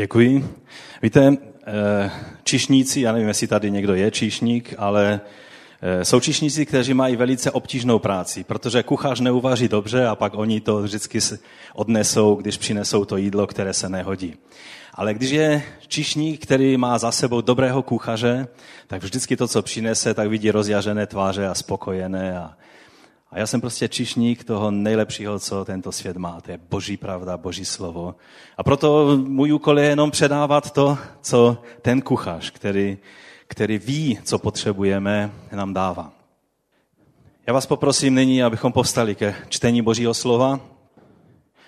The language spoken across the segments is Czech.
Děkuji. Víte, eh, čišníci, já nevím, jestli tady někdo je číšník, ale eh, jsou číšníci, kteří mají velice obtížnou práci, protože kuchař neuvaří dobře a pak oni to vždycky odnesou, když přinesou to jídlo, které se nehodí. Ale když je čišník, který má za sebou dobrého kuchaře, tak vždycky to, co přinese, tak vidí rozjažené tváře a spokojené a, a já jsem prostě čišník toho nejlepšího, co tento svět má. To je boží pravda, boží slovo. A proto můj úkol je jenom předávat to, co ten kuchař, který, který ví, co potřebujeme, nám dává. Já vás poprosím nyní, abychom povstali ke čtení božího slova.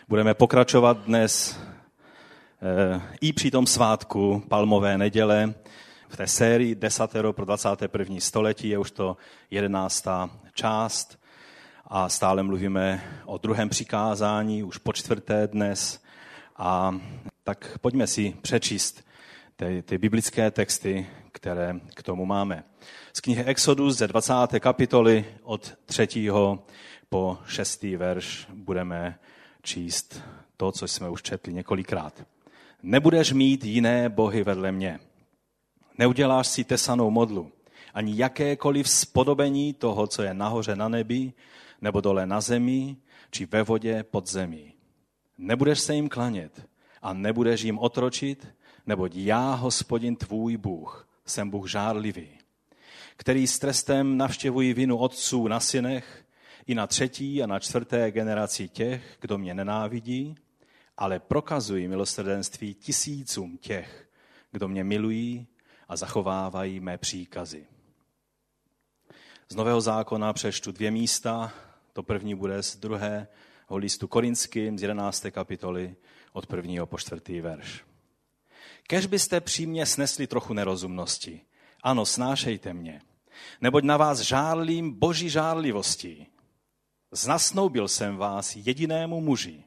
Budeme pokračovat dnes e, i při tom svátku Palmové neděle v té sérii Desatero pro 21. století. Je už to jedenáctá část a stále mluvíme o druhém přikázání, už po čtvrté dnes. A tak pojďme si přečíst ty, ty biblické texty, které k tomu máme. Z knihy Exodus ze 20. kapitoly od 3. po 6. verš budeme číst to, co jsme už četli několikrát. Nebudeš mít jiné bohy vedle mě. Neuděláš si tesanou modlu, ani jakékoliv spodobení toho, co je nahoře na nebi, nebo dole na zemi, či ve vodě pod zemí. Nebudeš se jim klanět a nebudeš jim otročit, neboť já, hospodin tvůj Bůh, jsem Bůh žárlivý, který s trestem navštěvují vinu otců na synech i na třetí a na čtvrté generaci těch, kdo mě nenávidí, ale prokazují milosrdenství tisícům těch, kdo mě milují a zachovávají mé příkazy. Z Nového zákona přeštu dvě místa, to první bude z druhého listu Korinským z 11. kapitoly od prvního po čtvrtý verš. Kež byste přímě snesli trochu nerozumnosti. Ano, snášejte mě. Neboť na vás žárlím boží žárlivostí. Znasnoubil jsem vás jedinému muži,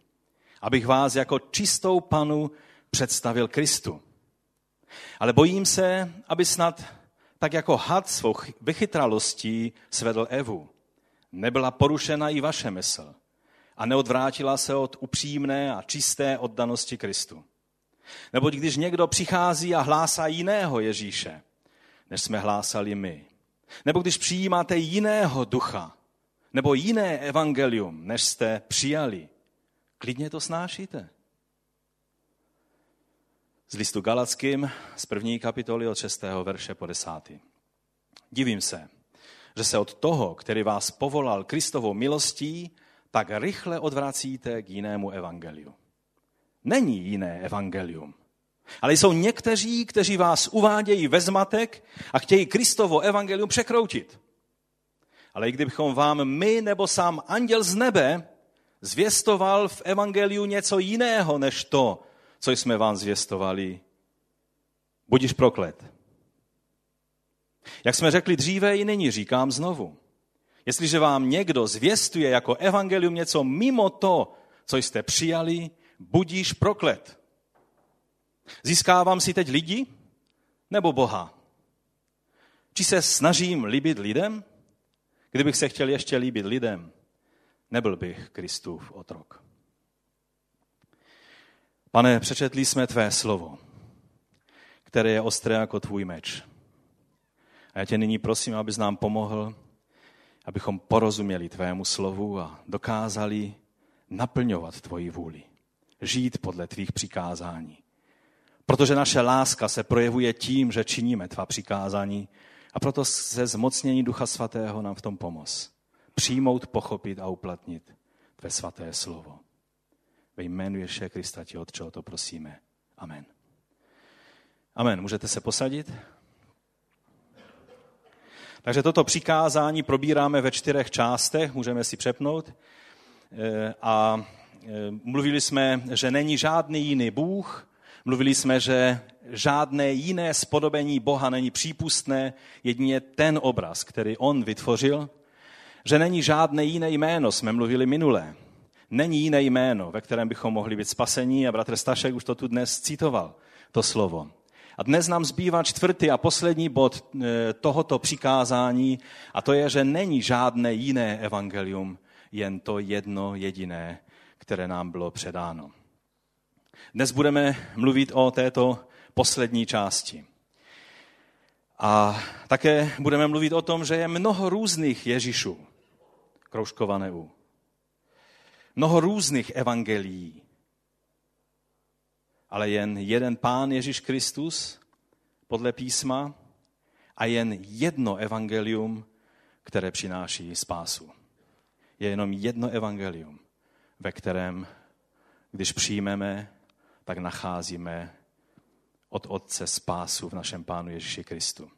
abych vás jako čistou panu představil Kristu. Ale bojím se, aby snad tak jako had svou vychytralostí svedl Evu nebyla porušena i vaše mysl a neodvrátila se od upřímné a čisté oddanosti Kristu. Neboť když někdo přichází a hlásá jiného Ježíše, než jsme hlásali my, nebo když přijímáte jiného ducha, nebo jiné evangelium, než jste přijali, klidně to snášíte. Z listu Galackým z první kapitoly od 6. verše po 10. Divím se, že se od toho, který vás povolal Kristovou milostí, tak rychle odvracíte k jinému evangeliu. Není jiné evangelium. Ale jsou někteří, kteří vás uvádějí ve zmatek a chtějí Kristovo evangelium překroutit. Ale i kdybychom vám my nebo sám anděl z nebe zvěstoval v evangeliu něco jiného než to, co jsme vám zvěstovali, budiš proklet. Jak jsme řekli dříve, i nyní říkám znovu. Jestliže vám někdo zvěstuje jako evangelium něco mimo to, co jste přijali, budíš proklet. Získávám si teď lidi nebo Boha? Či se snažím líbit lidem? Kdybych se chtěl ještě líbit lidem, nebyl bych Kristův otrok. Pane, přečetli jsme tvé slovo, které je ostré jako tvůj meč. A já tě nyní prosím, abys nám pomohl, abychom porozuměli tvému slovu a dokázali naplňovat tvoji vůli. Žít podle tvých přikázání. Protože naše láska se projevuje tím, že činíme tvá přikázání a proto se zmocnění Ducha Svatého nám v tom pomoz. Přijmout, pochopit a uplatnit tvé svaté slovo. Ve jménu Ježíše Krista ti, to prosíme. Amen. Amen. Můžete se posadit? Takže toto přikázání probíráme ve čtyřech částech, můžeme si přepnout. E, a e, mluvili jsme, že není žádný jiný Bůh, mluvili jsme, že žádné jiné spodobení Boha není přípustné, jedině ten obraz, který on vytvořil, že není žádné jiné jméno, jsme mluvili minule. Není jiné jméno, ve kterém bychom mohli být spasení a bratr Stašek už to tu dnes citoval, to slovo. A dnes nám zbývá čtvrtý a poslední bod eh, tohoto přikázání a to je, že není žádné jiné evangelium, jen to jedno jediné, které nám bylo předáno. Dnes budeme mluvit o této poslední části. A také budeme mluvit o tom, že je mnoho různých Ježíšů, kroužkované U. Mnoho různých evangelií. Ale jen jeden pán Ježíš Kristus podle písma a jen jedno evangelium, které přináší spásu. Je jenom jedno evangelium, ve kterém, když přijmeme, tak nacházíme od Otce spásu v našem Pánu Ježíši Kristu.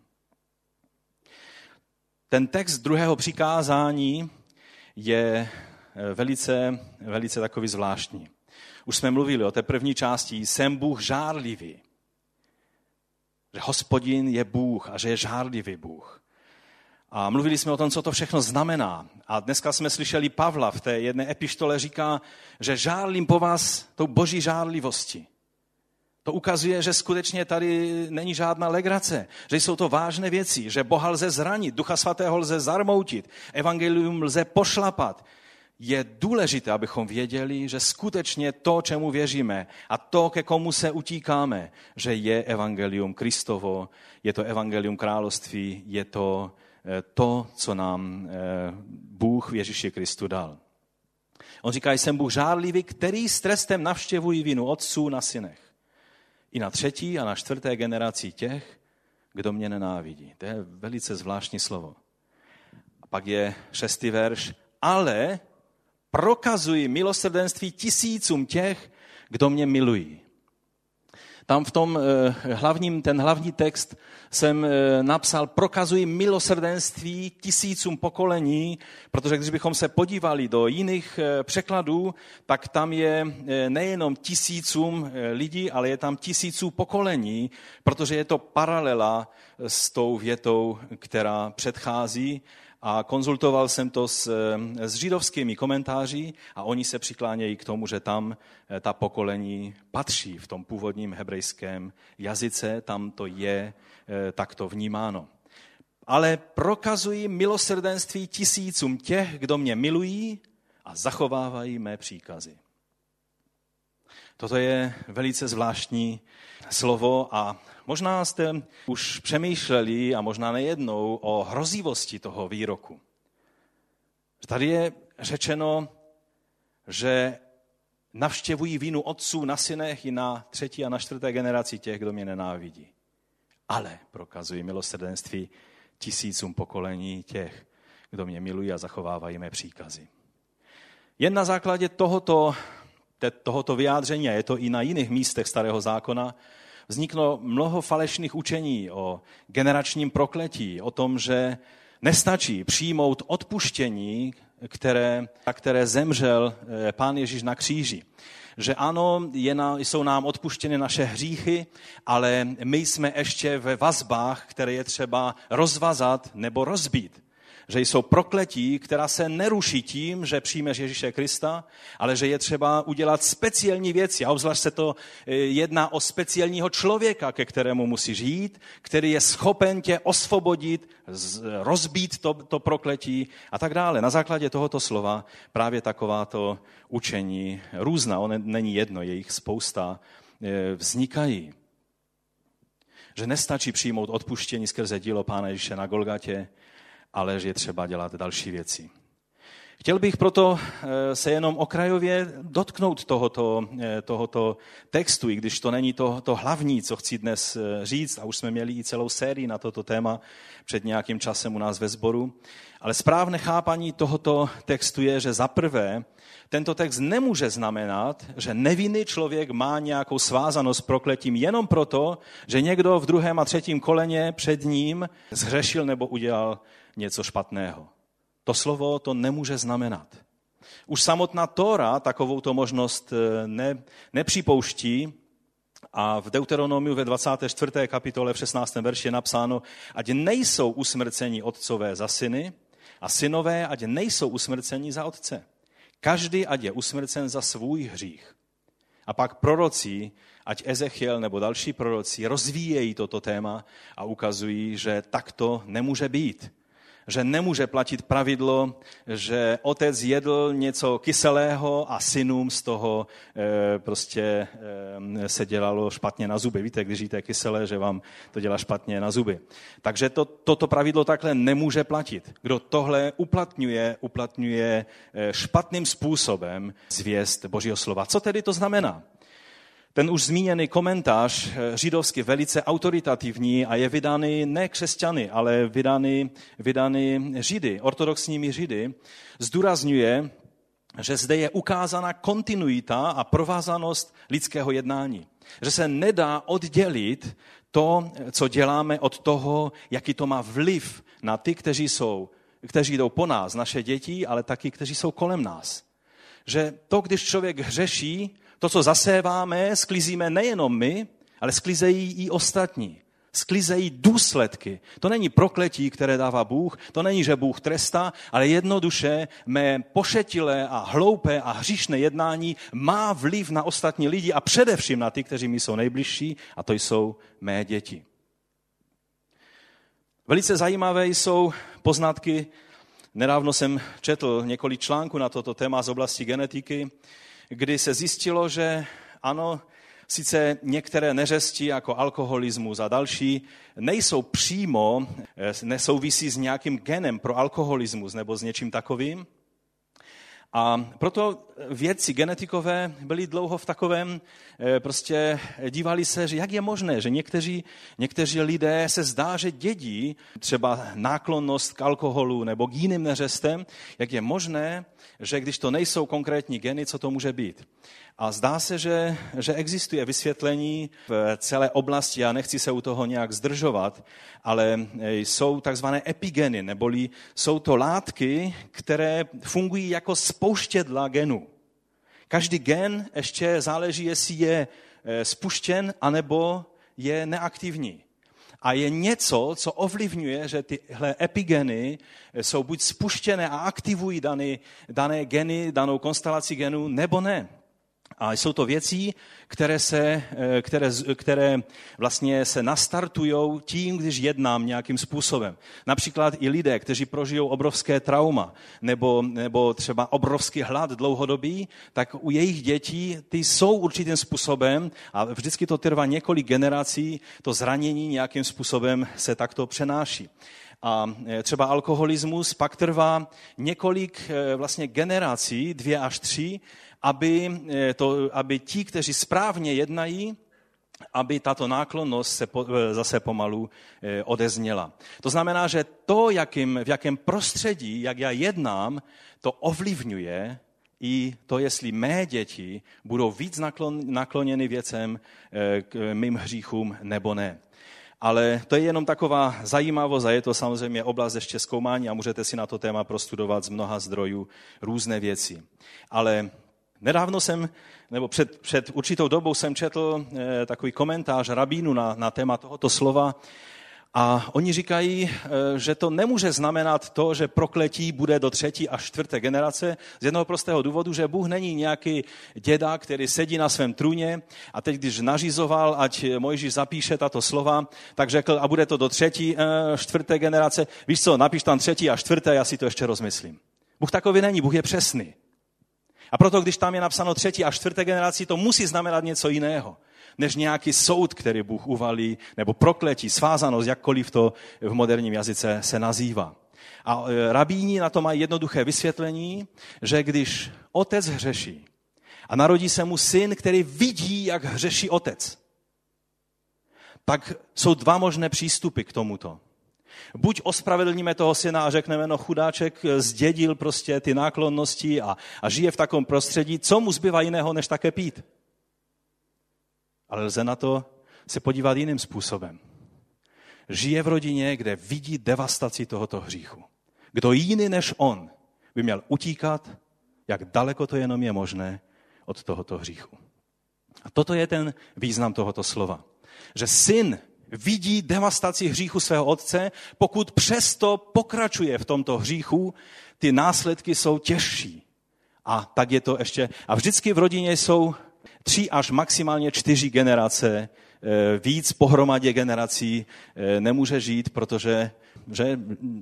Ten text druhého přikázání je velice, velice takový zvláštní. Už jsme mluvili o té první části, jsem Bůh žárlivý. Že hospodin je Bůh a že je žárlivý Bůh. A mluvili jsme o tom, co to všechno znamená. A dneska jsme slyšeli Pavla v té jedné epištole říká, že žárlím po vás tou boží žárlivosti. To ukazuje, že skutečně tady není žádná legrace, že jsou to vážné věci, že Boha lze zranit, Ducha Svatého lze zarmoutit, evangelium lze pošlapat. Je důležité, abychom věděli, že skutečně to, čemu věříme a to, ke komu se utíkáme, že je evangelium Kristovo, je to evangelium království, je to eh, to, co nám eh, Bůh Ježíši Kristu dal. On říká, jsem Bůh žádlivý, který s trestem navštěvují vinu otců na synech i na třetí a na čtvrté generaci těch, kdo mě nenávidí. To je velice zvláštní slovo. A pak je šestý verš. Ale prokazuji milosrdenství tisícům těch, kdo mě milují. Tam v tom eh, hlavním, ten hlavní text jsem eh, napsal, prokazují milosrdenství tisícům pokolení, protože když bychom se podívali do jiných eh, překladů, tak tam je nejenom tisícům lidí, ale je tam tisíců pokolení, protože je to paralela s tou větou, která předchází a konzultoval jsem to s, s židovskými komentáři a oni se přiklánějí k tomu, že tam eh, ta pokolení patří v tom původním hebrejském jazyce, tam to je eh, takto vnímáno. Ale prokazují milosrdenství tisícům těch, kdo mě milují a zachovávají mé příkazy. Toto je velice zvláštní slovo a Možná jste už přemýšleli, a možná nejednou, o hrozivosti toho výroku. Tady je řečeno, že navštěvují vínu otců na synech i na třetí a na čtvrté generaci těch, kdo mě nenávidí. Ale prokazují milosrdenství tisícům pokolení těch, kdo mě milují a zachovávají mé příkazy. Jen na základě tohoto, tohoto vyjádření, a je to i na jiných místech starého zákona, vzniklo mnoho falešných učení o generačním prokletí, o tom, že nestačí přijmout odpuštění, které, které zemřel eh, pán Ježíš na kříži. Že ano, je na, jsou nám odpuštěny naše hříchy, ale my jsme ještě ve vazbách, které je třeba rozvazat nebo rozbít že jsou prokletí, která se neruší tím, že přijmeš Ježíše Krista, ale že je třeba udělat speciální věci. A obzvlášť se to e, jedná o speciálního člověka, ke kterému musíš jít, který je schopen tě osvobodit, rozbít to, to prokletí a tak dále. Na základě tohoto slova právě takováto učení různá, on není jedno, je jich spousta, e, vznikají. Že nestačí přijmout odpuštění skrze dílo Pána Ježíše na Golgatě, ale že je třeba dělat další věci. Chtěl bych proto eh, se jenom okrajově dotknout tohoto, eh, tohoto textu, i když to není to, to hlavní, co chci dnes eh, říct, a už jsme měli i celou sérii na toto téma před nějakým časem u nás ve sboru. Ale správné chápaní tohoto textu je, že za prvé tento text nemůže znamenat, že nevinný člověk má nějakou svázanost s prokletím jenom proto, že někdo v druhém a třetím koleně před ním zhřešil nebo udělal něco špatného. To slovo to nemůže znamenat. Už samotná Tóra takovou to možnost eh, ne, nepřipouští a v Deuteronomiu ve 24. kapitole v 16. verši je napsáno, ať nejsou usmrceni otcové za syny a synové, ať nejsou usmrceni za otce. Každý, ať je usmrcen za svůj hřích. A pak proroci, ať Ezechiel nebo další proroci, rozvíjejí toto téma a ukazují, že takto nemůže být že nemůže platit pravidlo, že otec jedl něco kyselého a synům z toho e, prostě e, se dělalo špatně na zuby. Víte, když jíte kyselé, že vám to dělá špatně na zuby. Takže to, toto pravidlo takhle nemůže platit. Kdo tohle uplatňuje, uplatňuje e, špatným způsobem zvěst Božího slova. Co tedy to znamená? Ten už zmíněný komentář eh, židovský velice autoritativní a je vydaný ne křesťany, ale vydaný, vydaný židy, ortodoxními židy, zdůrazňuje, že zde je ukázána kontinuita a provázanost lidského jednání. Že se nedá oddělit to, co děláme, od toho, jaký to má vliv na ty, kteří jsou, kteří jdou po nás, naše děti, ale taky, kteří jsou kolem nás. Že to, když člověk hřeší, to, co zaséváme, sklízíme nejenom my, ale sklizejí i ostatní. Sklizejí důsledky. To není prokletí, které dává Bůh, to není, že Bůh trestá, ale jednoduše mé pošetilé a hloupé a hříšné jednání má vliv na ostatní lidi a především na ty, kteří mi jsou nejbližší, a to jsou mé děti. Velice zajímavé jsou poznatky. Nedávno jsem četl několik článků na toto téma z oblasti genetiky kdy se zjistilo, že ano, sice některé neřesti jako alkoholismus a další nejsou přímo, eh, nesouvisí s nějakým genem pro alkoholismus nebo s něčím takovým, a proto vědci genetikové byli dlouho v takovém, eh, prostě dívali se, že jak je možné, že někteří, někteří lidé se zdá, že dědí třeba náklonnost k alkoholu nebo k jiným neřestem, jak je možné, že když to nejsou konkrétní geny, co to může být. A zdá se, že, že existuje vysvětlení v celé oblasti, já nechci se u toho nějak zdržovat, ale jsou takzvané epigeny, neboli jsou to látky, které fungují jako spouštědla genů. Každý gen ještě záleží, jestli je eh, spuštěn, anebo je neaktivní. A je něco, co ovlivňuje, že tyhle epigeny jsou buď spuštěné a aktivují dané geny, danou konstelaci genů, nebo ne. A jsou to věci, které, se, eh, které, které vlastně se nastartují tím, když jednám nějakým způsobem. Například i lidé, kteří prožijou obrovské trauma nebo, nebo třeba obrovský hlad dlouhodobý, tak u jejich dětí ty jsou určitým způsobem a vždycky to trvá několik generací, to zranění nějakým způsobem se takto přenáší. A eh, třeba alkoholismus pak trvá několik eh, vlastně generací, dvě až tři, aby, eh, to, aby ti, kteří správně jednají, aby tato náklonnost se po, eh, zase pomalu eh, odezněla. To znamená, že to, jakým, v jakém prostředí, jak já jednám, to ovlivňuje i to, jestli mé děti budou víc naklon, nakloněny věcem k mým hříchům nebo ne. Ale to je jenom taková zajímavost a je to samozřejmě oblast ještě zkoumání a můžete si na to téma prostudovat z mnoha zdrojů různé věci. Ale Nedávno jsem, nebo před, před určitou dobou jsem četl eh, takový komentář rabínu na, na téma tohoto slova a oni říkají, eh, že to nemůže znamenat to, že prokletí bude do třetí a čtvrté generace z jednoho prostého důvodu, že Bůh není nějaký děda, který sedí na svém trůně a teď, když nařizoval, ať Mojžíš zapíše tato slova, tak řekl, a bude to do třetí, eh, čtvrté generace. Víš co, napiš tam třetí a čtvrté, já si to ještě rozmyslím. Bůh takový není, Bůh je přesný. A proto, když tam je napsáno třetí a čtvrté generaci, to musí znamenat něco jiného, než nějaký soud, který Bůh uvalí, nebo prokletí, svázanost, jakkoliv to v moderním jazyce se nazývá. A e, rabíni na to mají jednoduché vysvětlení, že když otec hřeší a narodí se mu syn, který vidí, jak hřeší otec, tak jsou dva možné přístupy k tomuto. Buď ospravedlníme toho syna a řekneme, no chudáček zdědil prostě ty náklonnosti a, a žije v takovém prostředí, co mu zbývá jiného, než také pít. Ale lze na to se podívat jiným způsobem. Žije v rodině, kde vidí devastaci tohoto hříchu. Kdo jiný než on by měl utíkat, jak daleko to jenom je možné, od tohoto hříchu. A toto je ten význam tohoto slova. Že syn vidí devastaci hříchu svého otce, pokud přesto pokračuje v tomto hříchu, ty následky jsou těžší. A tak je to ještě. A vždycky v rodině jsou tři až maximálně čtyři generace. E, víc pohromadě generací e, nemůže žít, protože že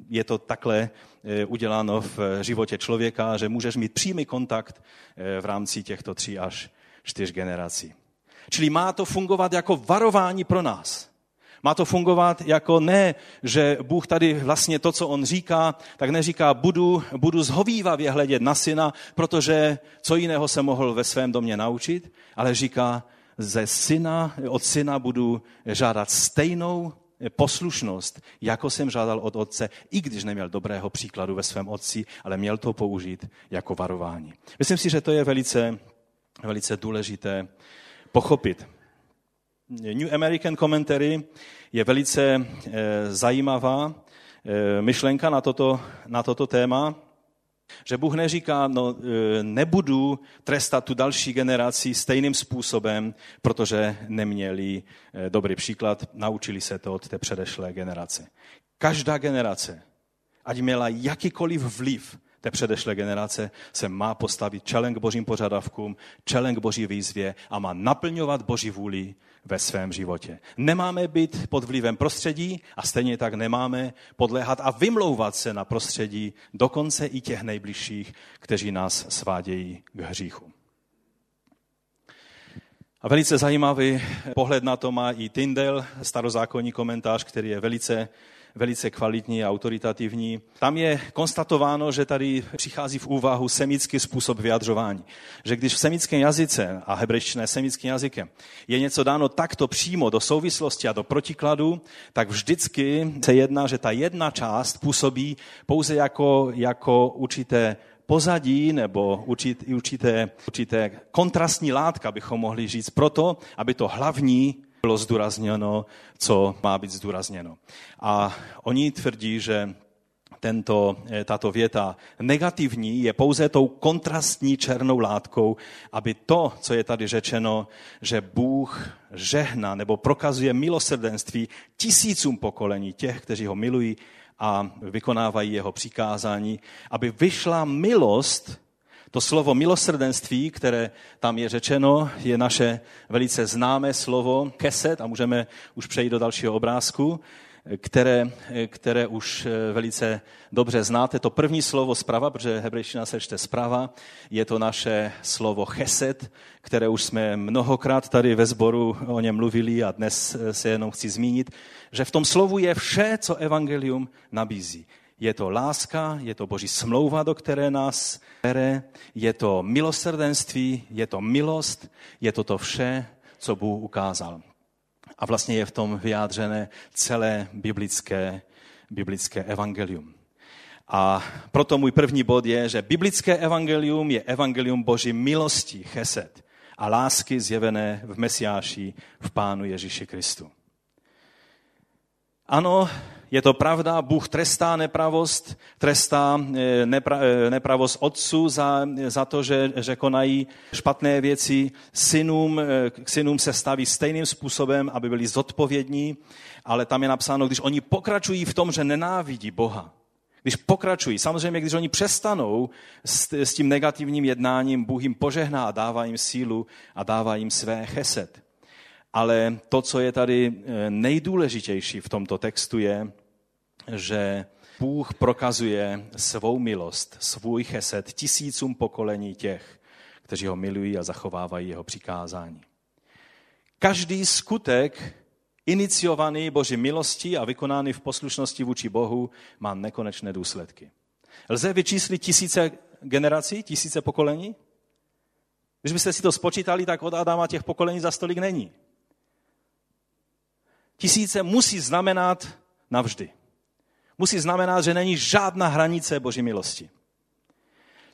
je to takhle eh, uděláno v životě člověka, že můžeš mít přímý kontakt eh, v rámci těchto tří až čtyř generací. Čili má to fungovat jako varování pro nás. Má to fungovat jako ne, že Bůh tady vlastně to, co on říká, tak neříká, budu, budu zhovývavě hledět na syna, protože co jiného se mohl ve svém domě naučit, ale říká, ze syna, od syna budu žádat stejnou poslušnost, jako jsem žádal od otce, i když neměl dobrého příkladu ve svém otci, ale měl to použít jako varování. Myslím si, že to je velice, velice důležité pochopit. New American Commentary je velice eh, zajímavá eh, myšlenka na toto, na toto téma, že Bůh neříká, no eh, nebudu trestat tu další generaci stejným způsobem, protože neměli dobrý příklad, naučili se to od té předešlé generace. Každá generace, ať měla jakýkoliv vliv té předešlé generace se má postavit čelen k božím požadavkům, čelen k boží výzvě a má naplňovat boží vůli ve svém životě. Nemáme být pod vlivem prostředí a stejně tak nemáme podléhat a vymlouvat se na prostředí dokonce i těch nejbližších, kteří nás svádějí k hříchu. A velice zajímavý pohled na to má i Tyndale, starozákonní komentář, který je velice velice kvalitní a autoritativní. Tam je konstatováno, že tady přichází v úvahu semický způsob vyjadřování. Že když v semickém jazyce, a hebrejština je semickým jazykem, je něco dáno takto přímo do souvislosti a do protikladu, tak vždycky se jedná, že ta jedna část působí pouze jako, jako určité pozadí nebo určité, určité kontrastní látka, bychom mohli říct, proto, aby to hlavní bylo zdůrazněno, co má být zdůrazněno. A oni tvrdí, že tento, eh, tato věta negativní je pouze tou kontrastní černou látkou, aby to, co je tady řečeno, že Bůh žehna nebo prokazuje milosrdenství tisícům pokolení těch, kteří ho milují a vykonávají jeho přikázání, aby vyšla milost to slovo milosrdenství, které tam je řečeno, je naše velice známé slovo keset a můžeme už přejít do dalšího obrázku, které, které už velice dobře znáte. To první slovo zprava, protože hebrejština se čte zprava, je to naše slovo cheset, které už jsme mnohokrát tady ve sboru o něm mluvili a dnes se jenom chci zmínit, že v tom slovu je vše, co evangelium nabízí. Je to láska, je to boží smlouva, do které nás bere, je to milosrdenství, je to milost, je to to vše, co Bůh ukázal. A vlastně je v tom vyjádřené celé biblické, biblické evangelium. A proto můj první bod je, že biblické evangelium je evangelium boží milosti, cheset a lásky zjevené v Mesiáši, v Pánu Ježíši Kristu. Ano, je to pravda, Bůh trestá nepravost, trestá eh, nepra, eh, nepravost otců za, za to, že, že konají špatné věci. Synům, eh, k synům se staví stejným způsobem, aby byli zodpovědní, ale tam je napsáno, když oni pokračují v tom, že nenávidí Boha, když pokračují, samozřejmě, když oni přestanou s, s tím negativním jednáním, Bůh jim požehná a dává jim sílu a dává jim své cheset. Ale to, co je tady eh, nejdůležitější v tomto textu, je, že Bůh prokazuje svou milost, svůj cheset tisícům pokolení těch, kteří ho milují a zachovávají jeho přikázání. Každý skutek iniciovaný Boží milostí a vykonány v poslušnosti vůči Bohu má nekonečné důsledky. Lze vyčíslit tisíce generací, tisíce pokolení? Když byste si to spočítali, tak od Adama těch pokolení za stolik není. Tisíce musí znamenat navždy. Musí znamenat, že není žádná hranice Boží milosti.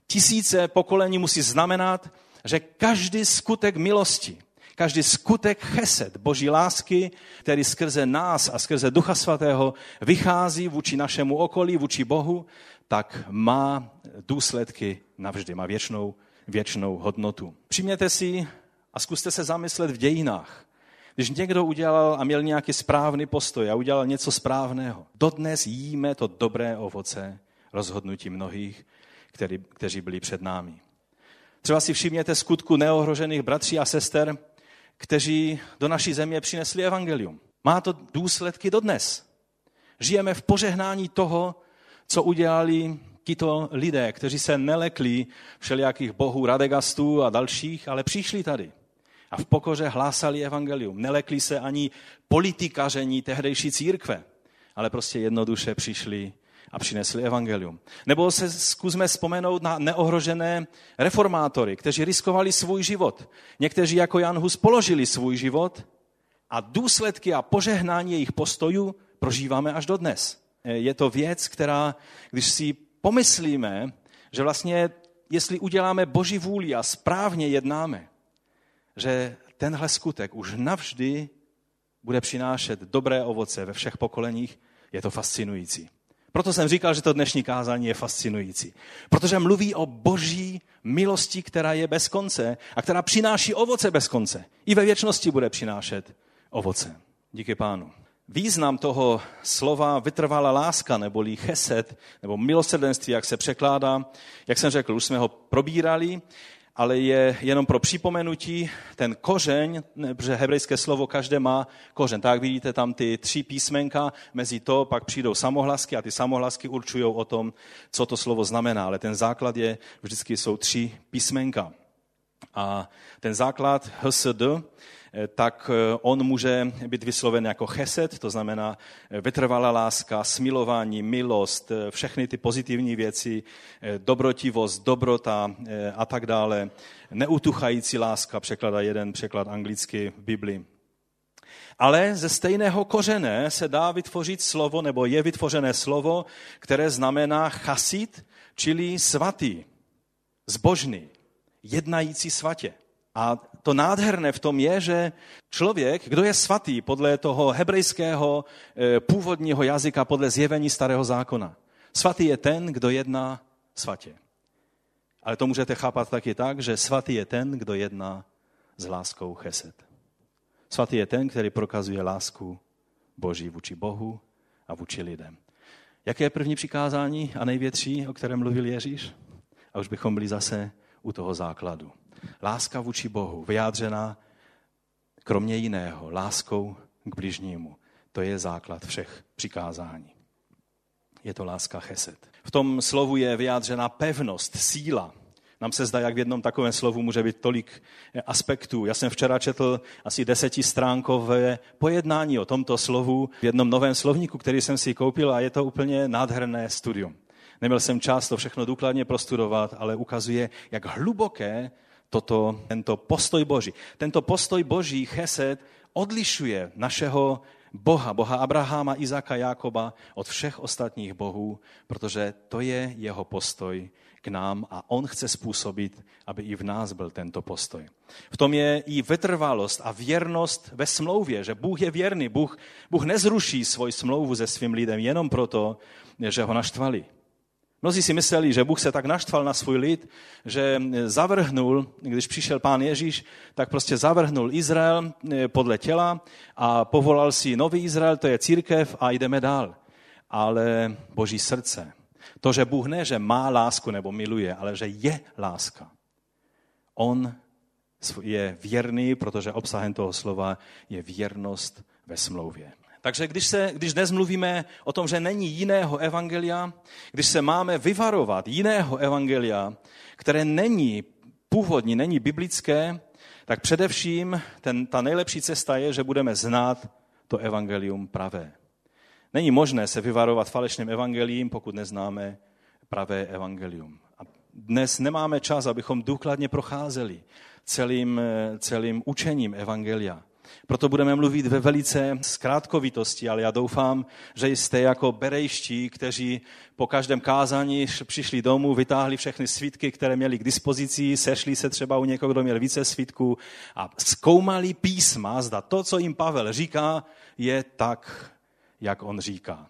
Tisíce pokolení musí znamenat, že každý skutek milosti, každý skutek cheset, boží lásky, který skrze nás a skrze Ducha Svatého vychází vůči našemu okolí, vůči Bohu, tak má důsledky navždy, má věčnou, věčnou hodnotu. Přijměte si a zkuste se zamyslet v dějinách. Když někdo udělal a měl nějaký správný postoj a udělal něco správného, dodnes jíme to dobré ovoce rozhodnutí mnohých, který, kteří byli před námi. Třeba si všimněte skutku neohrožených bratří a sester, kteří do naší země přinesli evangelium. Má to důsledky dodnes. Žijeme v požehnání toho, co udělali tito lidé, kteří se nelekli všelijakých bohů Radegastů a dalších, ale přišli tady a v pokoře hlásali evangelium. Nelekli se ani politikaření tehdejší církve, ale prostě jednoduše přišli a přinesli evangelium. Nebo se zkusme vzpomenout na neohrožené reformátory, kteří riskovali svůj život. Někteří jako Jan Hus položili svůj život a důsledky a požehnání jejich postojů prožíváme až dodnes. Je to věc, která, když si pomyslíme, že vlastně, jestli uděláme Boží vůli a správně jednáme, že tenhle skutek už navždy bude přinášet dobré ovoce ve všech pokoleních, je to fascinující. Proto jsem říkal, že to dnešní kázání je fascinující. Protože mluví o boží milosti, která je bez konce a která přináší ovoce bez konce. I ve věčnosti bude přinášet ovoce. Díky pánu. Význam toho slova vytrvalá láska, neboli cheset, nebo milosrdenství, jak se překládá, jak jsem řekl, už jsme ho probírali, ale je jenom pro připomenutí ten kořeň, protože hebrejské slovo každé má kořen. Tak vidíte tam ty tři písmenka, mezi to pak přijdou samohlasky a ty samohlasky určují o tom, co to slovo znamená. Ale ten základ je, vždycky jsou tři písmenka. A ten základ HSD tak eh, on může být vysloven jako cheset, to znamená eh, vytrvalá láska, smilování, milost, všechny ty pozitivní věci, dobrotivost, dobrota a tak dále. Neutuchající láska, překlada jeden překlad anglicky v Biblii. Ale ze stejného kořené se dá vytvořit slovo, nebo je vytvořené slovo, které znamená chasit, čili svatý, zbožný, jednající svatě. A to nádherné v tom je, že člověk, kdo je svatý podle toho hebrejského eh, původního jazyka, podle zjevení starého zákona, svatý je ten, kdo jedná svatě. Ale to můžete chápat taky tak, že svatý je ten, kdo jedná s láskou cheset. Svatý je ten, který prokazuje lásku Boží vůči Bohu a vůči lidem. Jaké je první přikázání a největší, o kterém mluvil Ježíš? A už bychom byli zase u toho základu. Láska vůči Bohu, vyjádřená kromě jiného láskou k bližnímu. To je základ všech přikázání. Je to láska cheset. V tom slovu je vyjádřena pevnost, síla. Nám se zdá, jak v jednom takovém slovu může být tolik aspektů. Já jsem včera četl asi desetistránkové pojednání o tomto slovu v jednom novém slovníku, který jsem si koupil a je to úplně nádherné studium. Neměl jsem čas to všechno důkladně prostudovat, ale ukazuje, jak hluboké toto, tento postoj Boží. Tento postoj Boží, Chesed, odlišuje našeho Boha, Boha Abraháma, Izáka, Jákoba od všech ostatních bohů, protože to je jeho postoj k nám a on chce způsobit, aby i v nás byl tento postoj. V tom je i vytrvalost a věrnost ve smlouvě, že Bůh je věrný, Bůh, Bůh nezruší svoji smlouvu se svým lidem jenom proto, že ho naštvali. Mnozí si mysleli, že Bůh se tak naštval na svůj lid, že zavrhnul, když přišel pán Ježíš, tak prostě zavrhnul Izrael eh, podle těla a povolal si nový Izrael, to je církev a jdeme dál. Ale boží srdce, to, že Bůh ne, že má lásku nebo miluje, ale že je láska. On je věrný, protože obsahem toho slova je věrnost ve smlouvě. Takže když, se, když dnes mluvíme o tom, že není jiného evangelia, když se máme vyvarovat jiného evangelia, které není původní, není biblické, tak především ten, ta nejlepší cesta je, že budeme znát to evangelium pravé. Není možné se vyvarovat falešným evangelím, pokud neznáme pravé evangelium. A dnes nemáme čas, abychom důkladně procházeli celým, celým učením evangelia. Proto budeme mluvit ve velice zkrátkovitosti, ale já doufám, že jste jako berejští, kteří po každém kázání přišli domů, vytáhli všechny svítky, které měli k dispozici, sešli se třeba u někoho, kdo měl více svítků a zkoumali písma, zda to, co jim Pavel říká, je tak, jak on říká.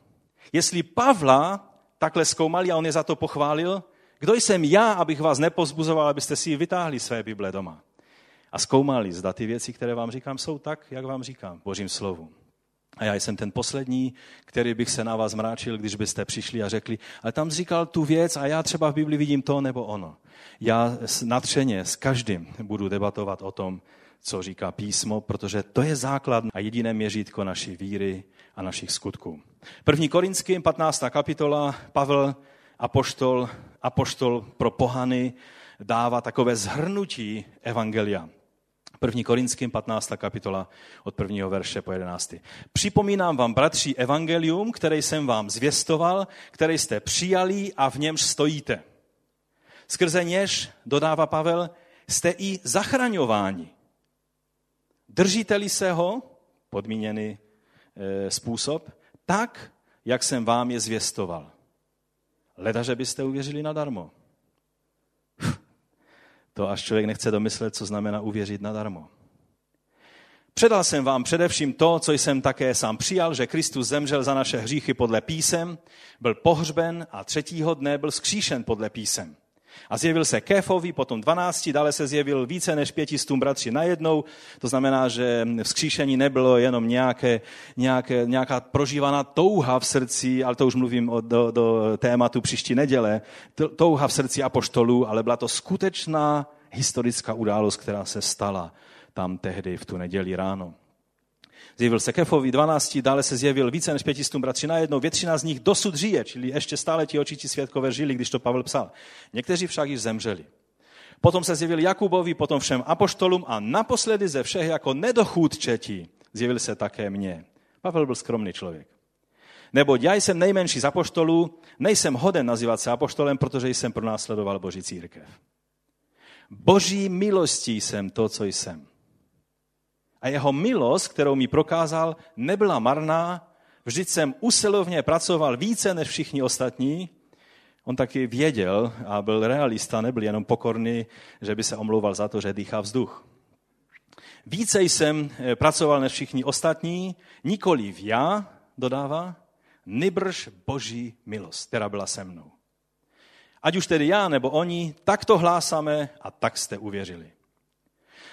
Jestli Pavla takhle zkoumali a on je za to pochválil, kdo jsem já, abych vás nepozbuzoval, abyste si vytáhli své Bible doma? A zkoumali, zda ty věci, které vám říkám, jsou tak, jak vám říkám, božím slovu. A já jsem ten poslední, který bych se na vás mráčil, když byste přišli a řekli, ale tam říkal tu věc a já třeba v Bibli vidím to nebo ono. Já natřeně s každým budu debatovat o tom, co říká písmo, protože to je základ a jediné měřítko naší víry a našich skutků. První Korinským, 15. kapitola, Pavel, apoštol, apoštol pro pohany, dává takové zhrnutí evangelia. První Korinským 15. kapitola od prvního verše po 11. Připomínám vám, bratři, evangelium, které jsem vám zvěstoval, které jste přijali a v němž stojíte. Skrze něž, dodává Pavel, jste i zachraňováni. Držíte-li se ho, podmíněný e, způsob, tak, jak jsem vám je zvěstoval. Leda, že byste uvěřili nadarmo. To až člověk nechce domyslet, co znamená uvěřit nadarmo. Předal jsem vám především to, co jsem také sám přijal, že Kristus zemřel za naše hříchy podle písem, byl pohřben a třetího dne byl skříšen podle písem. A zjevil se Kéfovi, potom 12, dále se zjevil více než pětistům bratři najednou. To znamená, že vzkříšení nebylo jenom nějaké, nějaké, nějaká prožívaná touha v srdci, ale to už mluvím o, do, do tématu příští neděle, touha v srdci apoštolů, ale byla to skutečná historická událost, která se stala tam tehdy v tu neděli ráno. Zjevil se Kefovi 12, dále se zjevil více než pětistům bratři najednou. Většina z nich dosud žije, čili ještě stále ti očičí svědkové žili, když to Pavel psal. Někteří však již zemřeli. Potom se zjevil Jakubovi, potom všem apoštolům a naposledy ze všech jako nedochůdčetí zjevil se také mně. Pavel byl skromný člověk. Nebo já jsem nejmenší z apoštolů, nejsem hoden nazývat se apoštolem, protože jsem pronásledoval Boží církev. Boží milostí jsem to, co jsem. A jeho milost, kterou mi prokázal, nebyla marná. Vždyť jsem usilovně pracoval více než všichni ostatní. On taky věděl a byl realista, nebyl jenom pokorný, že by se omlouval za to, že dýchá vzduch. Více jsem eh, pracoval než všichni ostatní, nikoli v já, dodává, nybrž boží milost, která byla se mnou. Ať už tedy já nebo oni, tak to hlásáme a tak jste uvěřili.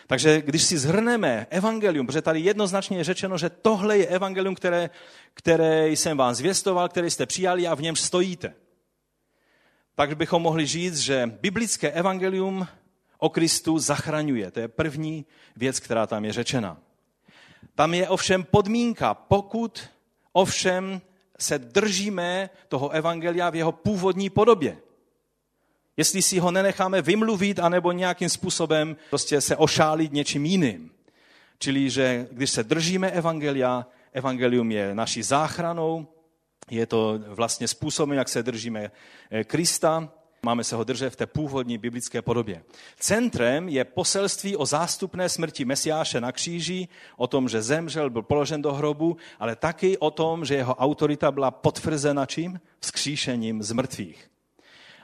Takže když si zhrneme evangelium, protože tady jednoznačně je řečeno, že tohle je evangelium, které, které jsem vám zvěstoval, které jste přijali a v něm stojíte. Tak bychom mohli říct, že biblické evangelium o Kristu zachraňuje. To je první věc, která tam je řečena. Tam je ovšem podmínka, pokud ovšem se držíme toho evangelia v jeho původní podobě. Jestli si ho nenecháme vymluvit, anebo nějakým způsobem prostě se ošálit něčím jiným. Čili, že když se držíme evangelia, evangelium je naší záchranou, je to vlastně způsobem, jak se držíme eh, Krista, máme se ho držet v té původní biblické podobě. Centrem je poselství o zástupné smrti Mesiáše na kříži, o tom, že zemřel, byl položen do hrobu, ale taky o tom, že jeho autorita byla potvrzena čím? Vzkříšením z mrtvých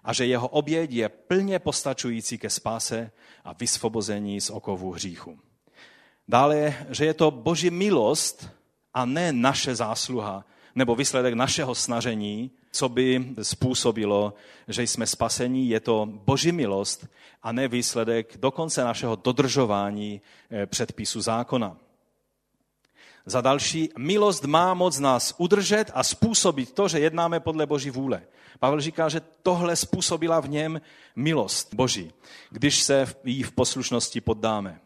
a že jeho oběť je plně postačující ke spáse a vysvobození z okovu hříchu. Dále, že je to boží milost a ne naše zásluha nebo výsledek našeho snažení, co by způsobilo, že jsme spasení. Je to boží milost a ne výsledek dokonce našeho dodržování eh, předpisu zákona. Za další, milost má moc nás udržet a způsobit to, že jednáme podle Boží vůle. Pavel říká, že tohle způsobila v něm milost Boží, když se jí v poslušnosti poddáme.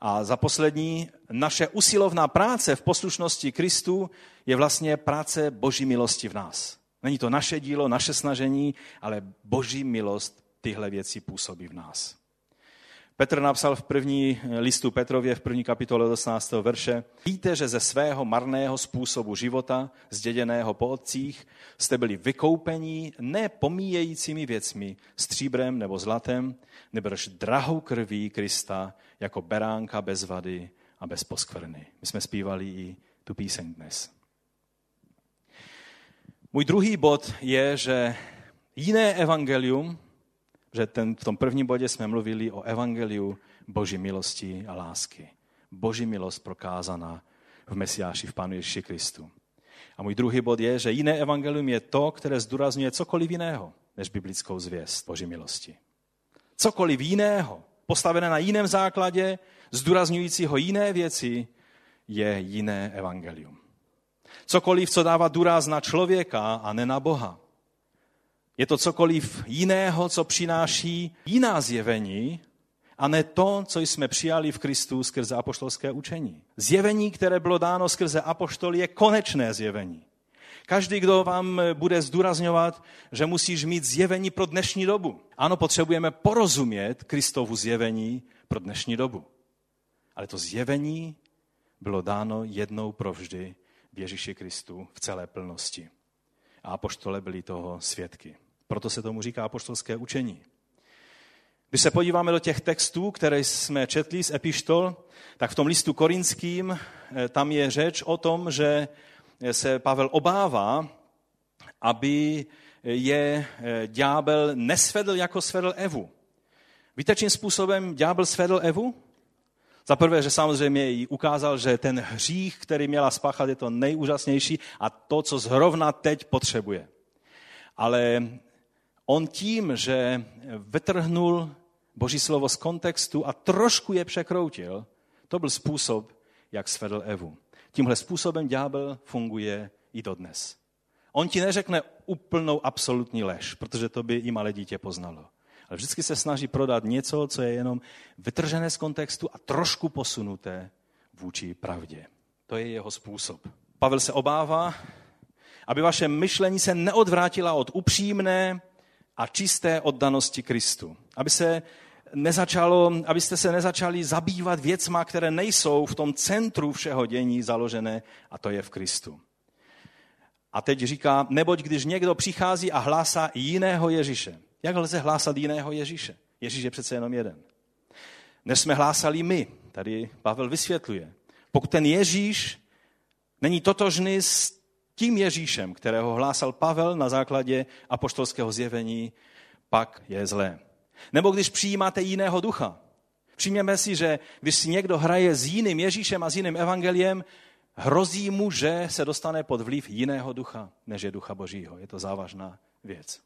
A za poslední, naše usilovná práce v poslušnosti Kristu je vlastně práce Boží milosti v nás. Není to naše dílo, naše snažení, ale Boží milost tyhle věci působí v nás. Petr napsal v první listu Petrově v první kapitole 18. verše Víte, že ze svého marného způsobu života, zděděného po otcích, jste byli vykoupení ne pomíjejícími věcmi, stříbrem nebo zlatem, nebož drahou krví Krista jako beránka bez vady a bez poskvrny. My jsme zpívali i tu píseň dnes. Můj druhý bod je, že jiné evangelium, že ten, v tom prvním bodě jsme mluvili o evangeliu boží milosti a lásky. Boží milost prokázaná v Mesiáši, v Pánu Ježíši Kristu. A můj druhý bod je, že jiné evangelium je to, které zdůrazňuje cokoliv jiného než biblickou zvěst Boží milosti. Cokoliv jiného, postavené na jiném základě, zdůrazňujícího jiné věci, je jiné evangelium. Cokoliv, co dává důraz na člověka a ne na Boha. Je to cokoliv jiného, co přináší jiná zjevení, a ne to, co jsme přijali v Kristu skrze apoštolské učení. Zjevení, které bylo dáno skrze apoštol, je konečné zjevení. Každý, kdo vám bude zdůrazňovat, že musíš mít zjevení pro dnešní dobu. Ano, potřebujeme porozumět Kristovu zjevení pro dnešní dobu. Ale to zjevení bylo dáno jednou provždy v Ježíši Kristu v celé plnosti. A apoštole byli toho svědky. Proto se tomu říká apoštolské učení. Když se podíváme do těch textů, které jsme četli z epištol, tak v tom listu korinským eh, tam je řeč o tom, že se Pavel obává, aby je eh, ďábel nesvedl, jako svedl Evu. Víte, čím způsobem ďábel svedl Evu? Za prvé, že samozřejmě jí ukázal, že ten hřích, který měla spáchat, je to nejúžasnější a to, co zrovna teď potřebuje. Ale on tím, že vytrhnul Boží slovo z kontextu a trošku je překroutil, to byl způsob, jak svedl Evu. Tímhle způsobem ďábel funguje i dodnes. On ti neřekne úplnou absolutní lež, protože to by i malé dítě poznalo. Ale vždycky se snaží prodat něco, co je jenom vytržené z kontextu a trošku posunuté vůči pravdě. To je jeho způsob. Pavel se obává, aby vaše myšlení se neodvrátila od upřímné a čisté oddanosti Kristu. Aby se nezačalo, abyste se nezačali zabývat věcma, které nejsou v tom centru všeho dění založené, a to je v Kristu. A teď říká, neboť když někdo přichází a hlásá jiného Ježíše. Jak lze hlásat jiného Ježíše? Ježíš je přece jenom jeden. Než jsme hlásali my, tady Pavel vysvětluje. Pokud ten Ježíš není totožný s tím Ježíšem, kterého hlásal Pavel na základě apoštolského zjevení, pak je zlé. Nebo když přijímáte jiného ducha. Přijměme si, že když si někdo hraje s jiným Ježíšem a s jiným evangeliem, hrozí mu, že se dostane pod vliv jiného ducha, než je ducha božího. Je to závažná věc.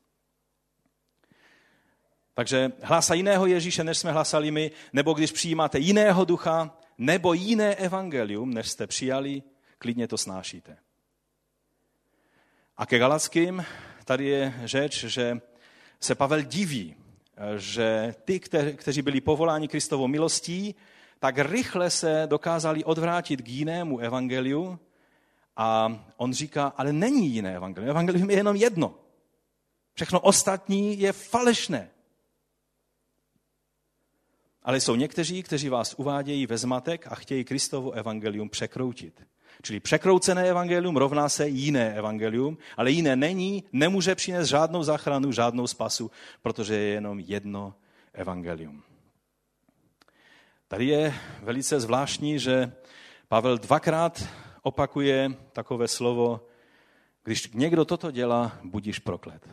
Takže hlásá jiného Ježíše, než jsme hlasali my, nebo když přijímáte jiného ducha, nebo jiné evangelium, než jste přijali, klidně to snášíte. A ke Galackým tady je řeč, že se Pavel diví, že ty, kteří byli povoláni Kristovou milostí, tak rychle se dokázali odvrátit k jinému evangeliu a on říká, ale není jiné evangelium. Evangelium je jenom jedno. Všechno ostatní je falešné. Ale jsou někteří, kteří vás uvádějí ve zmatek a chtějí Kristovo evangelium překroutit. Čili překroucené evangelium rovná se jiné evangelium, ale jiné není, nemůže přinést žádnou záchranu, žádnou spasu, protože je jenom jedno evangelium. Tady je velice zvláštní, že Pavel dvakrát opakuje takové slovo, když někdo toto dělá, budíš proklet.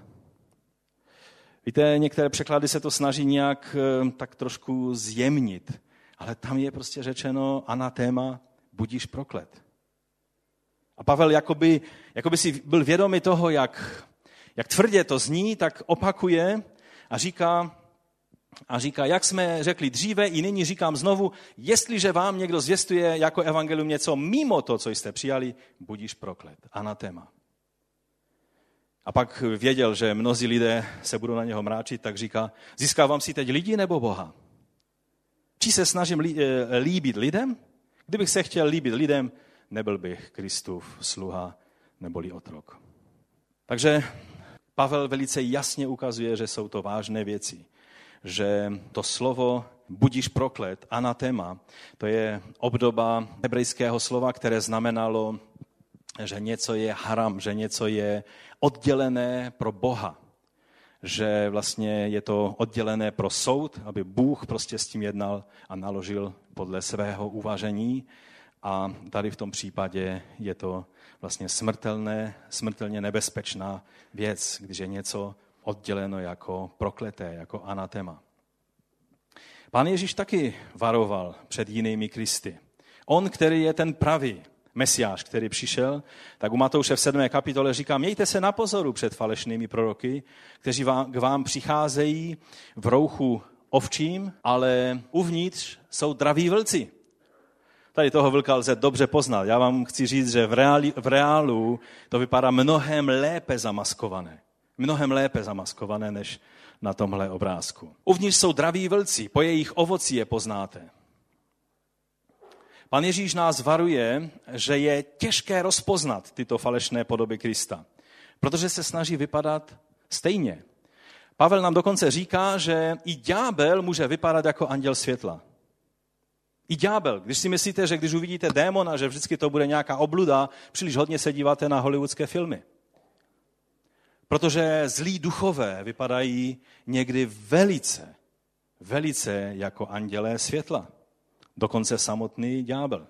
Víte, některé překlady se to snaží nějak eh, tak trošku zjemnit, ale tam je prostě řečeno anatéma, budíš proklet. A Pavel jakoby, jakoby si byl vědomý toho, jak, jak tvrdě to zní, tak opakuje a říká, a říká, jak jsme řekli dříve, i nyní říkám znovu, jestliže vám někdo zvěstuje jako evangelium něco mimo to, co jste přijali, budíš proklet. Anatema. A pak věděl, že mnozí lidé se budou na něho mráčit, tak říká, získávám si teď lidi nebo Boha? Či se snažím eh, líbit lidem? Kdybych se chtěl líbit lidem, nebyl bych Kristův sluha neboli otrok. Takže Pavel velice jasně ukazuje, že jsou to vážné věci. Že to slovo budíš proklet, anatema, to je obdoba hebrejského slova, které znamenalo, že něco je haram, že něco je oddělené pro Boha. Že vlastně je to oddělené pro soud, aby Bůh prostě s tím jednal a naložil podle svého uvažení a tady v tom případě je to vlastně smrtelné, smrtelně nebezpečná věc, když je něco odděleno jako prokleté, jako anatema. Pán Ježíš taky varoval před jinými Kristy. On, který je ten pravý mesiáš, který přišel, tak u Matouše v 7. kapitole říká, mějte se na pozoru před falešnými proroky, kteří vám, k vám přicházejí v rouchu ovčím, ale uvnitř jsou draví vlci. Tady toho vlka lze dobře poznat. Já vám chci říct, že v, reáli, v reálu to vypadá mnohem lépe zamaskované. Mnohem lépe zamaskované než na tomhle obrázku. Uvnitř jsou draví vlci, po jejich ovoci je poznáte. Pan Ježíš nás varuje, že je těžké rozpoznat tyto falešné podoby Krista, protože se snaží vypadat stejně. Pavel nám dokonce říká, že i ďábel může vypadat jako anděl světla. I ďábel. Když si myslíte, že když uvidíte démona, že vždycky to bude nějaká obluda, příliš hodně se díváte na hollywoodské filmy. Protože zlí duchové vypadají někdy velice, velice jako andělé světla. Dokonce samotný ďábel.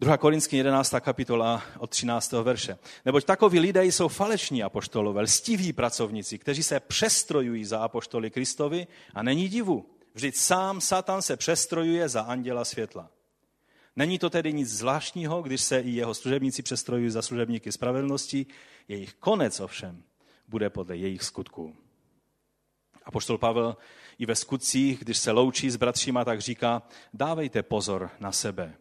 2. Korinský 11. kapitola od 13. verše. Neboť takoví lidé jsou falešní apoštolové, lstiví pracovníci, kteří se přestrojují za apoštoly Kristovi a není divu. Vždyť sám Satan se přestrojuje za anděla světla. Není to tedy nic zvláštního, když se i jeho služebníci přestrojují za služebníky spravedlnosti, jejich konec ovšem bude podle jejich skutků. A poštol Pavel i ve skutcích, když se loučí s bratříma, tak říká, dávejte pozor na sebe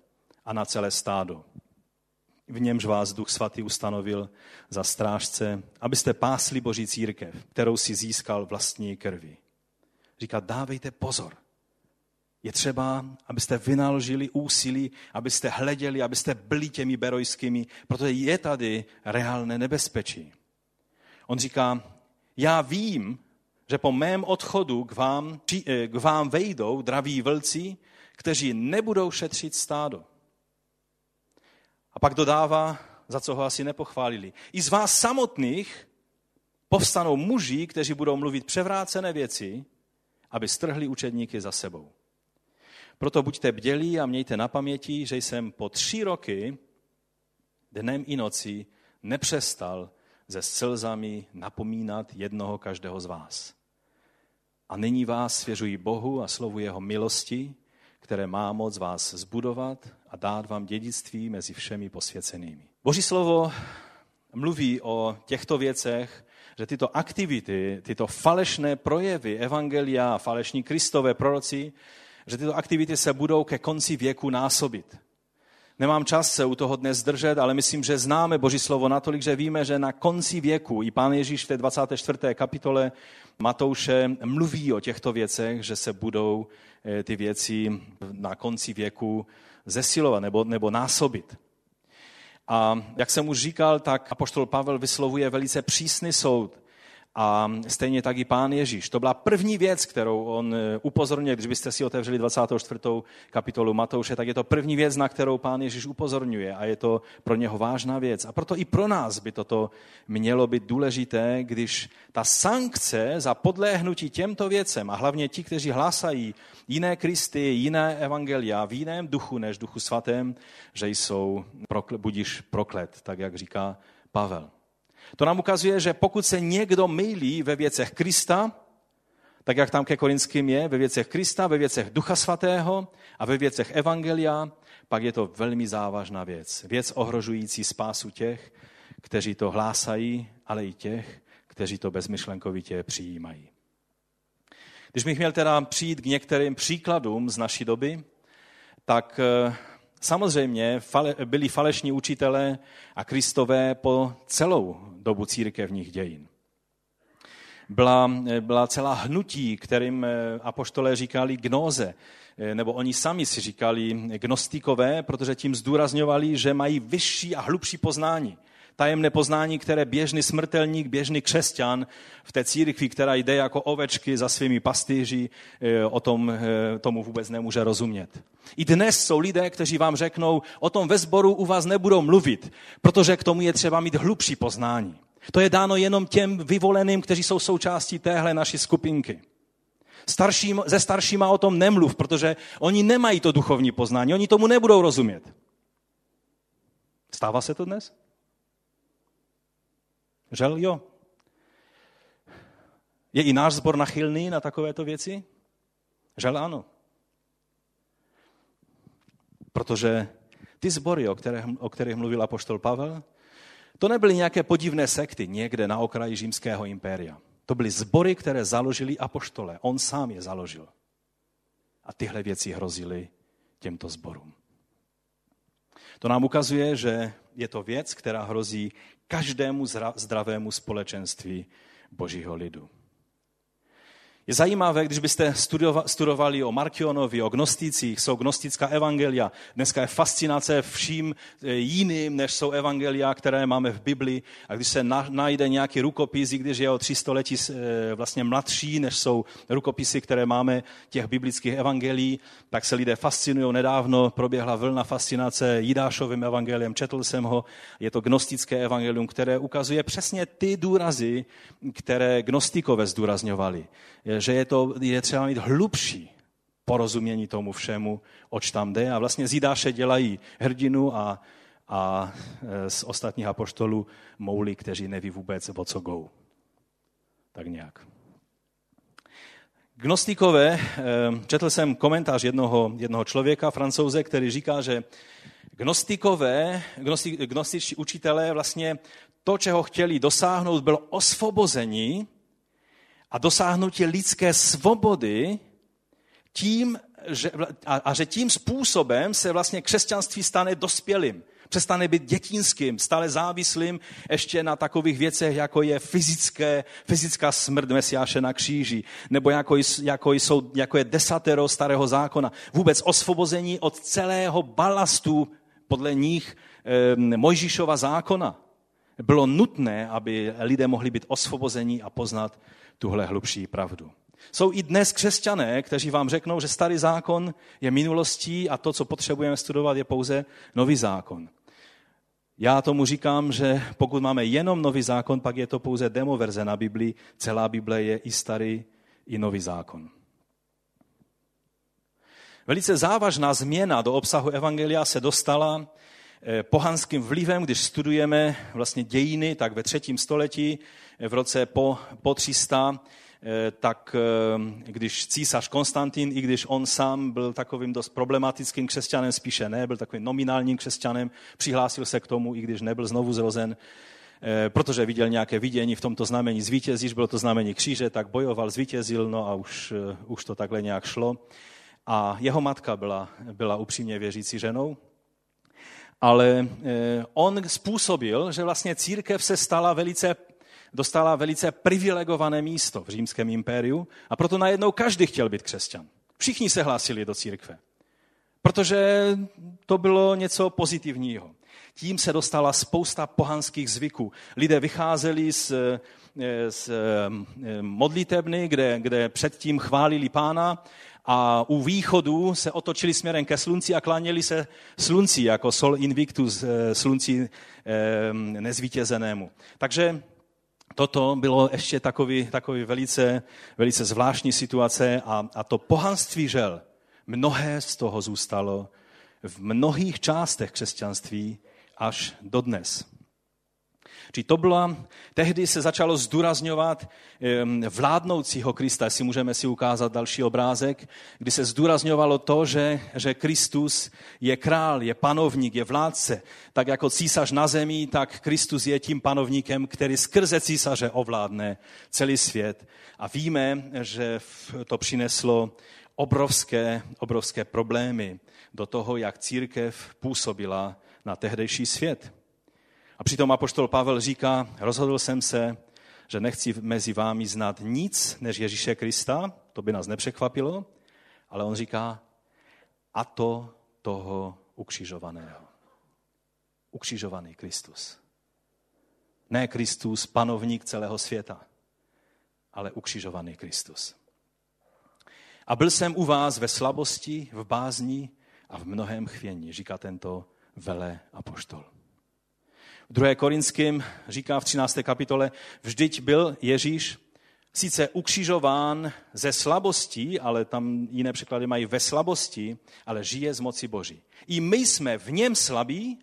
a na celé stádo. V němž vás Duch Svatý ustanovil za strážce, abyste pásli Boží církev, kterou si získal vlastní krvi. Říká, dávejte pozor. Je třeba, abyste vynaložili úsilí, abyste hleděli, abyste byli těmi berojskými, protože je tady reálné nebezpečí. On říká, já vím, že po mém odchodu k vám, eh, k vám vejdou draví vlci, kteří nebudou šetřit stádo. A pak dodává, za co ho asi nepochválili. I z vás samotných povstanou muži, kteří budou mluvit převrácené věci, aby strhli učedníky za sebou. Proto buďte bdělí a mějte na paměti, že jsem po tři roky, dnem i nocí, nepřestal se slzami napomínat jednoho každého z vás. A nyní vás svěřuji Bohu a slovu jeho milosti, které má moc vás zbudovat a dát vám dědictví mezi všemi posvěcenými. Boží slovo mluví o těchto věcech, že tyto aktivity, tyto falešné projevy evangelia, falešní kristové proroci, že tyto aktivity se budou ke konci věku násobit. Nemám čas se u toho dnes zdržet, ale myslím, že známe Boží slovo natolik, že víme, že na konci věku, i pán Ježíš v té 24. kapitole Matouše mluví o těchto věcech, že se budou eh, ty věci na konci věku zesilovat nebo, nebo násobit. A jak jsem už říkal, tak apoštol Pavel vyslovuje velice přísný soud a stejně tak i pán Ježíš. To byla první věc, kterou on eh, upozorňuje. Když byste si otevřeli 24. kapitolu Matouše, tak je to první věc, na kterou pán Ježíš upozorňuje a je to pro něho vážná věc. A proto i pro nás by toto mělo být důležité, když ta sankce za podléhnutí těmto věcem a hlavně ti, kteří hlásají jiné Kristy, jiné evangelia v jiném duchu než duchu svatém, že jsou budíš proklet, tak jak říká Pavel. To nám ukazuje, že pokud se někdo mylí ve věcech Krista, tak jak tam ke Korinským je, ve věcech Krista, ve věcech Ducha Svatého a ve věcech Evangelia, pak je to velmi závažná věc. Věc ohrožující spásu těch, kteří to hlásají, ale i těch, kteří to bezmyšlenkovitě přijímají. Když bych měl teda přijít k některým příkladům z naší doby, tak Samozřejmě byli falešní učitelé a kristové po celou dobu církevních dějin. Byla, byla celá hnutí, kterým eh, apoštolé říkali gnóze, eh, nebo oni sami si říkali gnostikové, protože tím zdůrazňovali, že mají vyšší a hlubší poznání tajemné poznání, které běžný smrtelník, běžný křesťan v té církvi, která jde jako ovečky za svými pastýři, eh, o tom eh, tomu vůbec nemůže rozumět. I dnes jsou lidé, kteří vám řeknou, o tom ve sboru u vás nebudou mluvit, protože k tomu je třeba mít hlubší poznání. To je dáno jenom těm vyvoleným, kteří jsou součástí téhle naší skupinky. Starším, ze staršíma o tom nemluv, protože oni nemají to duchovní poznání, oni tomu nebudou rozumět. Stává se to dnes? Žel jo. Je i náš zbor nachylný na takovéto věci? Žel ano. Protože ty sbory, o kterých, o kterých mluvil apoštol Pavel, to nebyly nějaké podivné sekty někde na okraji římského impéria. To byly sbory, které založili apoštole. On sám je založil. A tyhle věci hrozily těmto sborům. To nám ukazuje, že je to věc, která hrozí každému zdravému společenství božího lidu. Je zajímavé, když byste studovali o Markionovi, o gnosticích, jsou gnostická evangelia. Dneska je fascinace vším eh, jiným, než jsou evangelia, které máme v Bibli. A když se najde nějaký rukopis, i když je o tři století eh, vlastně mladší, než jsou rukopisy, které máme těch biblických evangelií, tak se lidé fascinují. Nedávno proběhla vlna fascinace Jidášovým evangeliem, četl jsem ho. Je to gnostické evangelium, které ukazuje přesně ty důrazy, které gnostikové zdůrazňovali že je, to, je třeba mít hlubší porozumění tomu všemu, oč tam jde. A vlastně z Jidáše dělají hrdinu a, a e, z ostatních apoštolů mouly, kteří neví vůbec, o co go. Tak nějak. Gnostikové, e, četl jsem komentář jednoho, jednoho člověka, francouze, který říká, že gnostikové, gnostik, gnostičtí učitelé vlastně to, čeho chtěli dosáhnout, bylo osvobození a dosáhnutí lidské svobody tím, že, a, a že tím způsobem se vlastně křesťanství stane dospělým. Přestane být dětinským, stále závislým ještě na takových věcech, jako je fyzické, fyzická smrt Mesiáše na kříži, nebo jako, jako, jsou, jako je desatero starého zákona. Vůbec osvobození od celého balastu podle nich e, Mojžíšova zákona. Bylo nutné, aby lidé mohli být osvobození a poznat tuhle hlubší pravdu. Jsou i dnes křesťané, kteří vám řeknou, že starý zákon je minulostí a to, co potřebujeme studovat, je pouze nový zákon. Já tomu říkám, že pokud máme jenom nový zákon, pak je to pouze demoverze na Biblii. Celá Bible je i starý, i nový zákon. Velice závažná změna do obsahu Evangelia se dostala eh, pohanským vlivem, když studujeme vlastně dějiny, tak ve třetím století v roce po, po 300, eh, tak eh, když císař Konstantin, i když on sám byl takovým dost problematickým křesťanem, spíše ne, byl takovým nominálním křesťanem, přihlásil se k tomu, i když nebyl znovu zrozen, eh, protože viděl nějaké vidění v tomto znamení zvítězíš, bylo to znamení kříže, tak bojoval, zvítězil, no a už, už to takhle nějak šlo. A jeho matka byla, byla upřímně věřící ženou, ale on způsobil, že vlastně církev se stala velice dostala velice privilegované místo v římském impériu a proto najednou každý chtěl být křesťan. Všichni se hlásili do církve, protože to bylo něco pozitivního. Tím se dostala spousta pohanských zvyků. Lidé vycházeli z, z modlitebny, kde, kde předtím chválili pána a u východu se otočili směrem ke slunci a kláněli se slunci, jako sol invictus, eh, slunci nezvítězenému. Takže toto bylo ještě takový, takový velice, velice zvláštní situace a, a to pohanství žel, mnohé z toho zůstalo v mnohých částech křesťanství až dodnes. Či to byla, tehdy se začalo zdůrazňovat vládnoucího Krista, jestli můžeme si ukázat další obrázek, kdy se zdůrazňovalo to, že, že Kristus je král, je panovník, je vládce. Tak jako císař na zemi, tak Kristus je tím panovníkem, který skrze císaře ovládne celý svět. A víme, že to přineslo obrovské, obrovské problémy do toho, jak církev působila na tehdejší svět. A přitom apoštol Pavel říká, rozhodl jsem se, že nechci mezi vámi znát nic než Ježíše Krista, to by nás nepřekvapilo, ale on říká, a to toho ukřižovaného. Ukřižovaný Kristus. Ne Kristus, panovník celého světa, ale ukřižovaný Kristus. A byl jsem u vás ve slabosti, v bázni a v mnohém chvění, říká tento vele apoštol. V 2. Korinským říká v 13. kapitole, vždyť byl Ježíš sice ukřižován ze slabostí, ale tam jiné překlady mají ve slabosti, ale žije z moci Boží. I my jsme v něm slabí,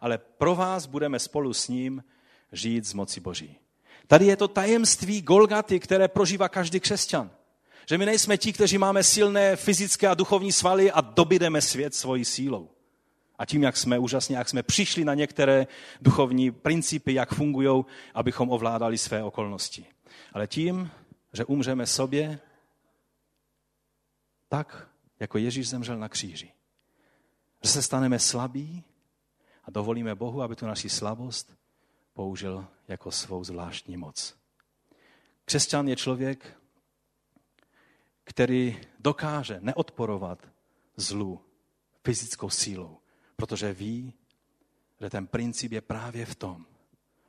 ale pro vás budeme spolu s ním žít z moci Boží. Tady je to tajemství Golgaty, které prožívá každý křesťan. Že my nejsme ti, kteří máme silné fyzické a duchovní svaly a dobydeme svět svojí sílou a tím, jak jsme úžasně, jak jsme přišli na některé duchovní principy, jak fungují, abychom ovládali své okolnosti. Ale tím, že umřeme sobě, tak, jako Ježíš zemřel na kříži. Že se staneme slabí a dovolíme Bohu, aby tu naši slabost použil jako svou zvláštní moc. Křesťan je člověk, který dokáže neodporovat zlu fyzickou sílou, protože ví, že ten princip je právě v tom,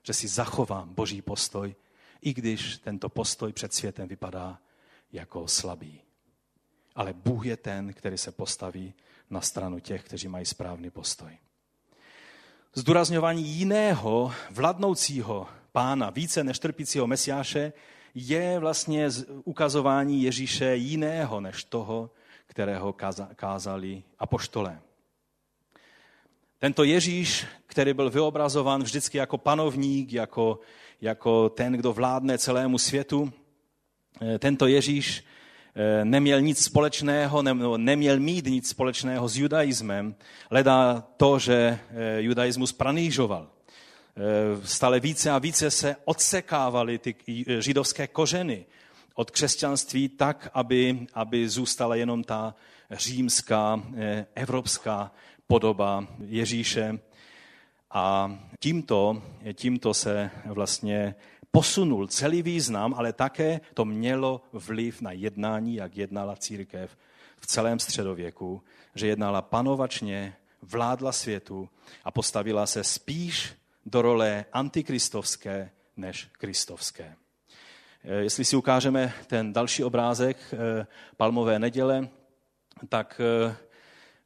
že si zachovám boží postoj, i když tento postoj před světem vypadá jako slabý. Ale Bůh je ten, který se postaví na stranu těch, kteří mají správný postoj. Zdůrazňování jiného vladnoucího pána, více než trpícího mesiáše, je vlastně ukazování Ježíše jiného než toho, kterého kázali apoštolé. Tento Ježíš, který byl vyobrazován vždycky jako panovník, jako, jako ten, kdo vládne celému světu, eh, tento Ježíš eh, neměl nic společného, neměl mít nic společného s judaismem, leda to, že eh, judaismus pranížoval. Stále více a více se odsekávaly ty židovské kořeny od křesťanství tak, aby, aby zůstala jenom ta římská, evropská podoba Ježíše. A tímto, tímto se vlastně posunul celý význam, ale také to mělo vliv na jednání, jak jednala církev v celém středověku, že jednala panovačně, vládla světu a postavila se spíš do role antikristovské než kristovské. Jestli si ukážeme ten další obrázek eh, Palmové neděle, tak eh,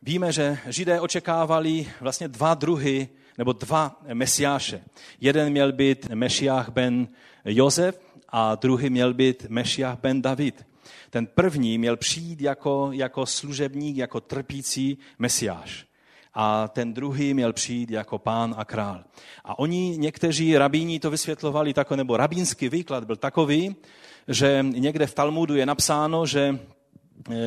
Víme, že Židé očekávali vlastně dva druhy nebo dva mesiáše. Jeden měl být Mešiach ben Josef a druhý měl být Mešiach ben David. Ten první měl přijít jako, jako služebník, jako trpící mesiáš. A ten druhý měl přijít jako pán a král. A oni, někteří rabíni to vysvětlovali tako, nebo rabínský výklad byl takový, že někde v Talmudu je napsáno, že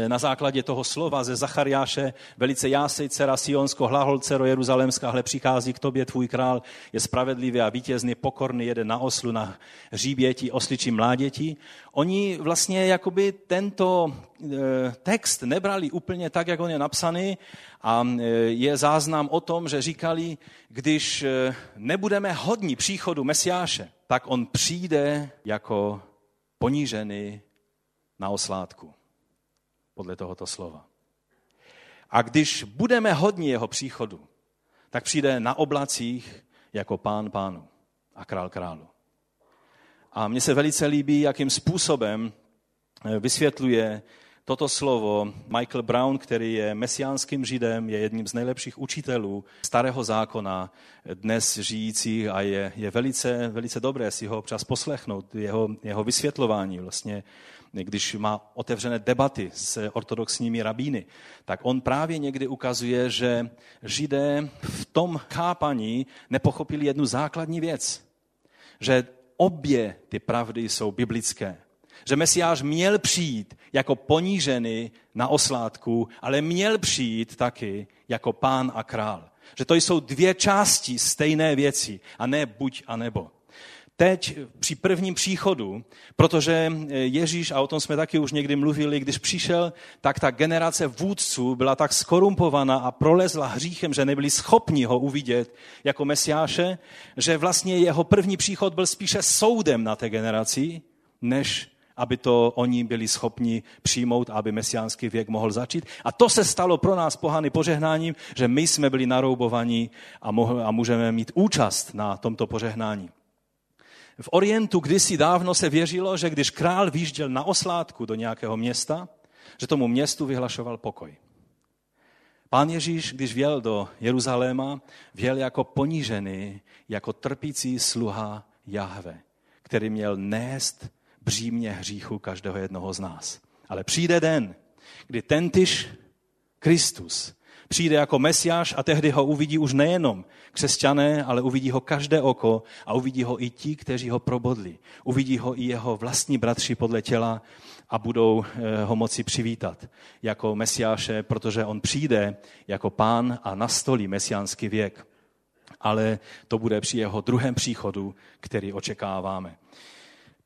na základě toho slova ze Zachariáše, velice jásej, dcera Sionsko, hlahol, dcero Jeruzalémská, hle přichází k tobě tvůj král, je spravedlivý a vítězný, pokorný, jede na oslu, na hříběti, osličí mláděti. Oni vlastně jakoby tento eh, text nebrali úplně tak, jak on je napsaný a eh, je záznam o tom, že říkali, když nebudeme hodní příchodu Mesiáše, tak on přijde jako ponížený na oslátku podle tohoto slova. A když budeme hodní jeho příchodu, tak přijde na oblacích jako pán pánu a král králu. A mně se velice líbí, jakým způsobem eh, vysvětluje toto slovo Michael Brown, který je mesiánským židem, je jedním z nejlepších učitelů starého zákona, dnes žijící a je, je velice, velice dobré si ho občas poslechnout, jeho, jeho vysvětlování vlastně když má otevřené debaty s ortodoxními rabíny, tak on právě někdy ukazuje, že židé v tom chápaní nepochopili jednu základní věc. Že obě ty pravdy jsou biblické. Že Mesiáš měl přijít jako ponížený na oslátku, ale měl přijít taky jako pán a král. Že to jsou dvě části stejné věci a ne buď a nebo teď při prvním příchodu, protože Ježíš, a o tom jsme taky už někdy mluvili, když přišel, tak ta generace vůdců byla tak skorumpovaná a prolezla hříchem, že nebyli schopni ho uvidět jako mesiáše, že vlastně jeho první příchod byl spíše soudem na té generaci, než aby to oni byli schopni přijmout, aby mesiánský věk mohl začít. A to se stalo pro nás pohany požehnáním, že my jsme byli naroubovaní a, a můžeme mít účast na tomto požehnání. V Orientu kdysi dávno se věřilo, že když král výjížděl na oslátku do nějakého města, že tomu městu vyhlašoval pokoj. Pán Ježíš, když vjel do Jeruzaléma, vjel jako ponížený, jako trpící sluha Jahve, který měl nést břímě hříchu každého jednoho z nás. Ale přijde den, kdy tentyž Kristus přijde jako mesiáš a tehdy ho uvidí už nejenom křesťané, ale uvidí ho každé oko a uvidí ho i ti, kteří ho probodli. Uvidí ho i jeho vlastní bratři podle těla a budou eh, ho moci přivítat jako mesiáše, protože on přijde jako pán a nastolí mesiánský věk. Ale to bude při jeho druhém příchodu, který očekáváme.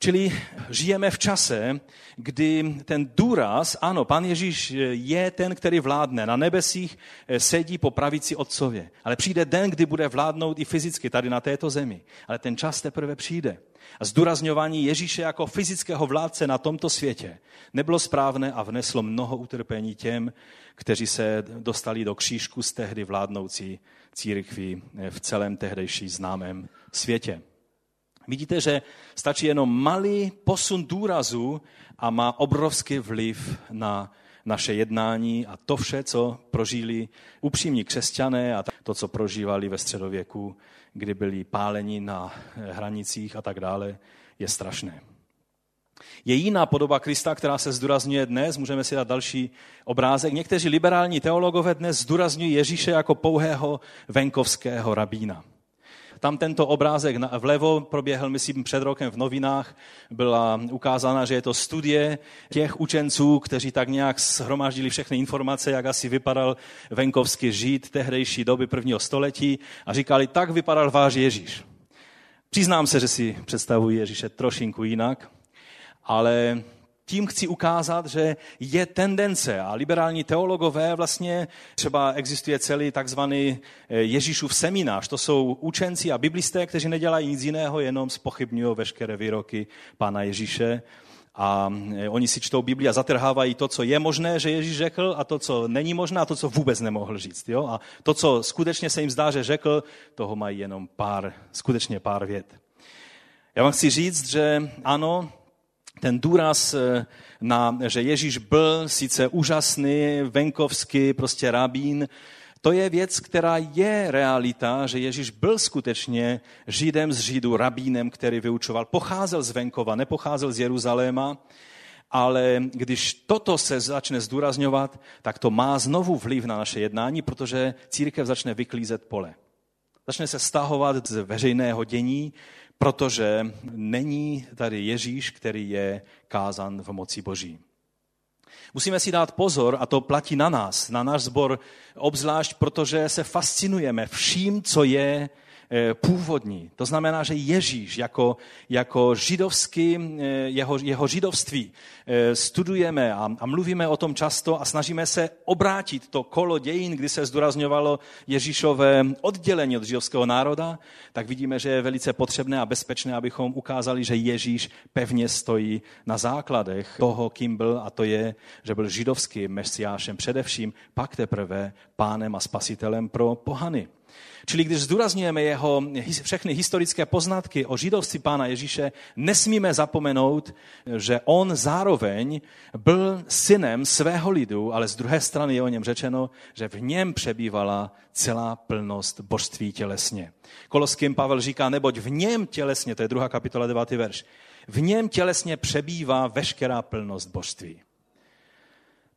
Čili žijeme v čase, kdy ten důraz, ano, pan Ježíš je ten, který vládne. Na nebesích eh, sedí po pravici otcově. Ale přijde den, kdy bude vládnout i fyzicky tady na této zemi. Ale ten čas teprve přijde. A zdůrazňování Ježíše jako fyzického vládce na tomto světě nebylo správné a vneslo mnoho utrpení těm, kteří se dostali do křížku z tehdy vládnoucí církví v celém tehdejší známém světě. Vidíte, že stačí jenom malý posun důrazu a má obrovský vliv na naše jednání a to vše, co prožili upřímní křesťané a to, co prožívali ve středověku, kdy byli páleni na hranicích a tak dále, je strašné. Je jiná podoba Krista, která se zdůrazňuje dnes. Můžeme si dát další obrázek. Někteří liberální teologové dnes zdůrazňují Ježíše jako pouhého venkovského rabína. Tam tento obrázek vlevo proběhl, myslím, před rokem v novinách. Byla ukázána, že je to studie těch učenců, kteří tak nějak shromáždili všechny informace, jak asi vypadal venkovský žít tehdejší doby prvního století a říkali, tak vypadal váš Ježíš. Přiznám se, že si představuji Ježíše trošinku jinak, ale tím chci ukázat, že je tendence a liberální teologové vlastně, třeba existuje celý takzvaný eh, Ježíšův seminář, to jsou učenci a biblisté, kteří nedělají nic jiného, jenom spochybňují veškeré výroky pána Ježíše a eh, oni si čtou Bibli a zatrhávají to, co je možné, že Ježíš řekl a to, co není možné a to, co vůbec nemohl říct. Jo? A to, co skutečně se jim zdá, že řekl, toho mají jenom pár, skutečně pár vět. Já vám chci říct, že ano, ten důraz eh, na, že Ježíš byl sice úžasný, venkovský, prostě rabín, to je věc, která je realita, že Ježíš byl skutečně Židem z Židu, rabínem, který vyučoval. Pocházel z venkova, nepocházel z Jeruzaléma, ale když toto se začne zdůrazňovat, tak to má znovu vliv na naše jednání, protože církev začne vyklízet pole. Začne se stahovat z veřejného dění, protože není tady Ježíš, který je kázan v moci Boží. Musíme si dát pozor, a to platí na nás, na náš sbor, obzvlášť protože se fascinujeme vším, co je původní. To znamená, že Ježíš jako, jako židovský, eh, jeho, jeho židovství eh, studujeme a, a mluvíme o tom často a snažíme se obrátit to kolo dějin, kdy se zdůrazňovalo Ježíšové oddělení od židovského národa, tak vidíme, že je velice potřebné a bezpečné, abychom ukázali, že Ježíš pevně stojí na základech toho, kým byl, a to je, že byl židovským mesiášem především, pak teprve pánem a spasitelem pro pohany. Čili když zdůrazňujeme jeho všechny historické poznatky o židovství Pána Ježíše, nesmíme zapomenout, že on zároveň byl synem svého lidu, ale z druhé strany je o něm řečeno, že v něm přebývala celá plnost božství tělesně. Koloským Pavel říká, neboť v něm tělesně, to je druhá kapitola 9. verš, v něm tělesně přebývá veškerá plnost božství.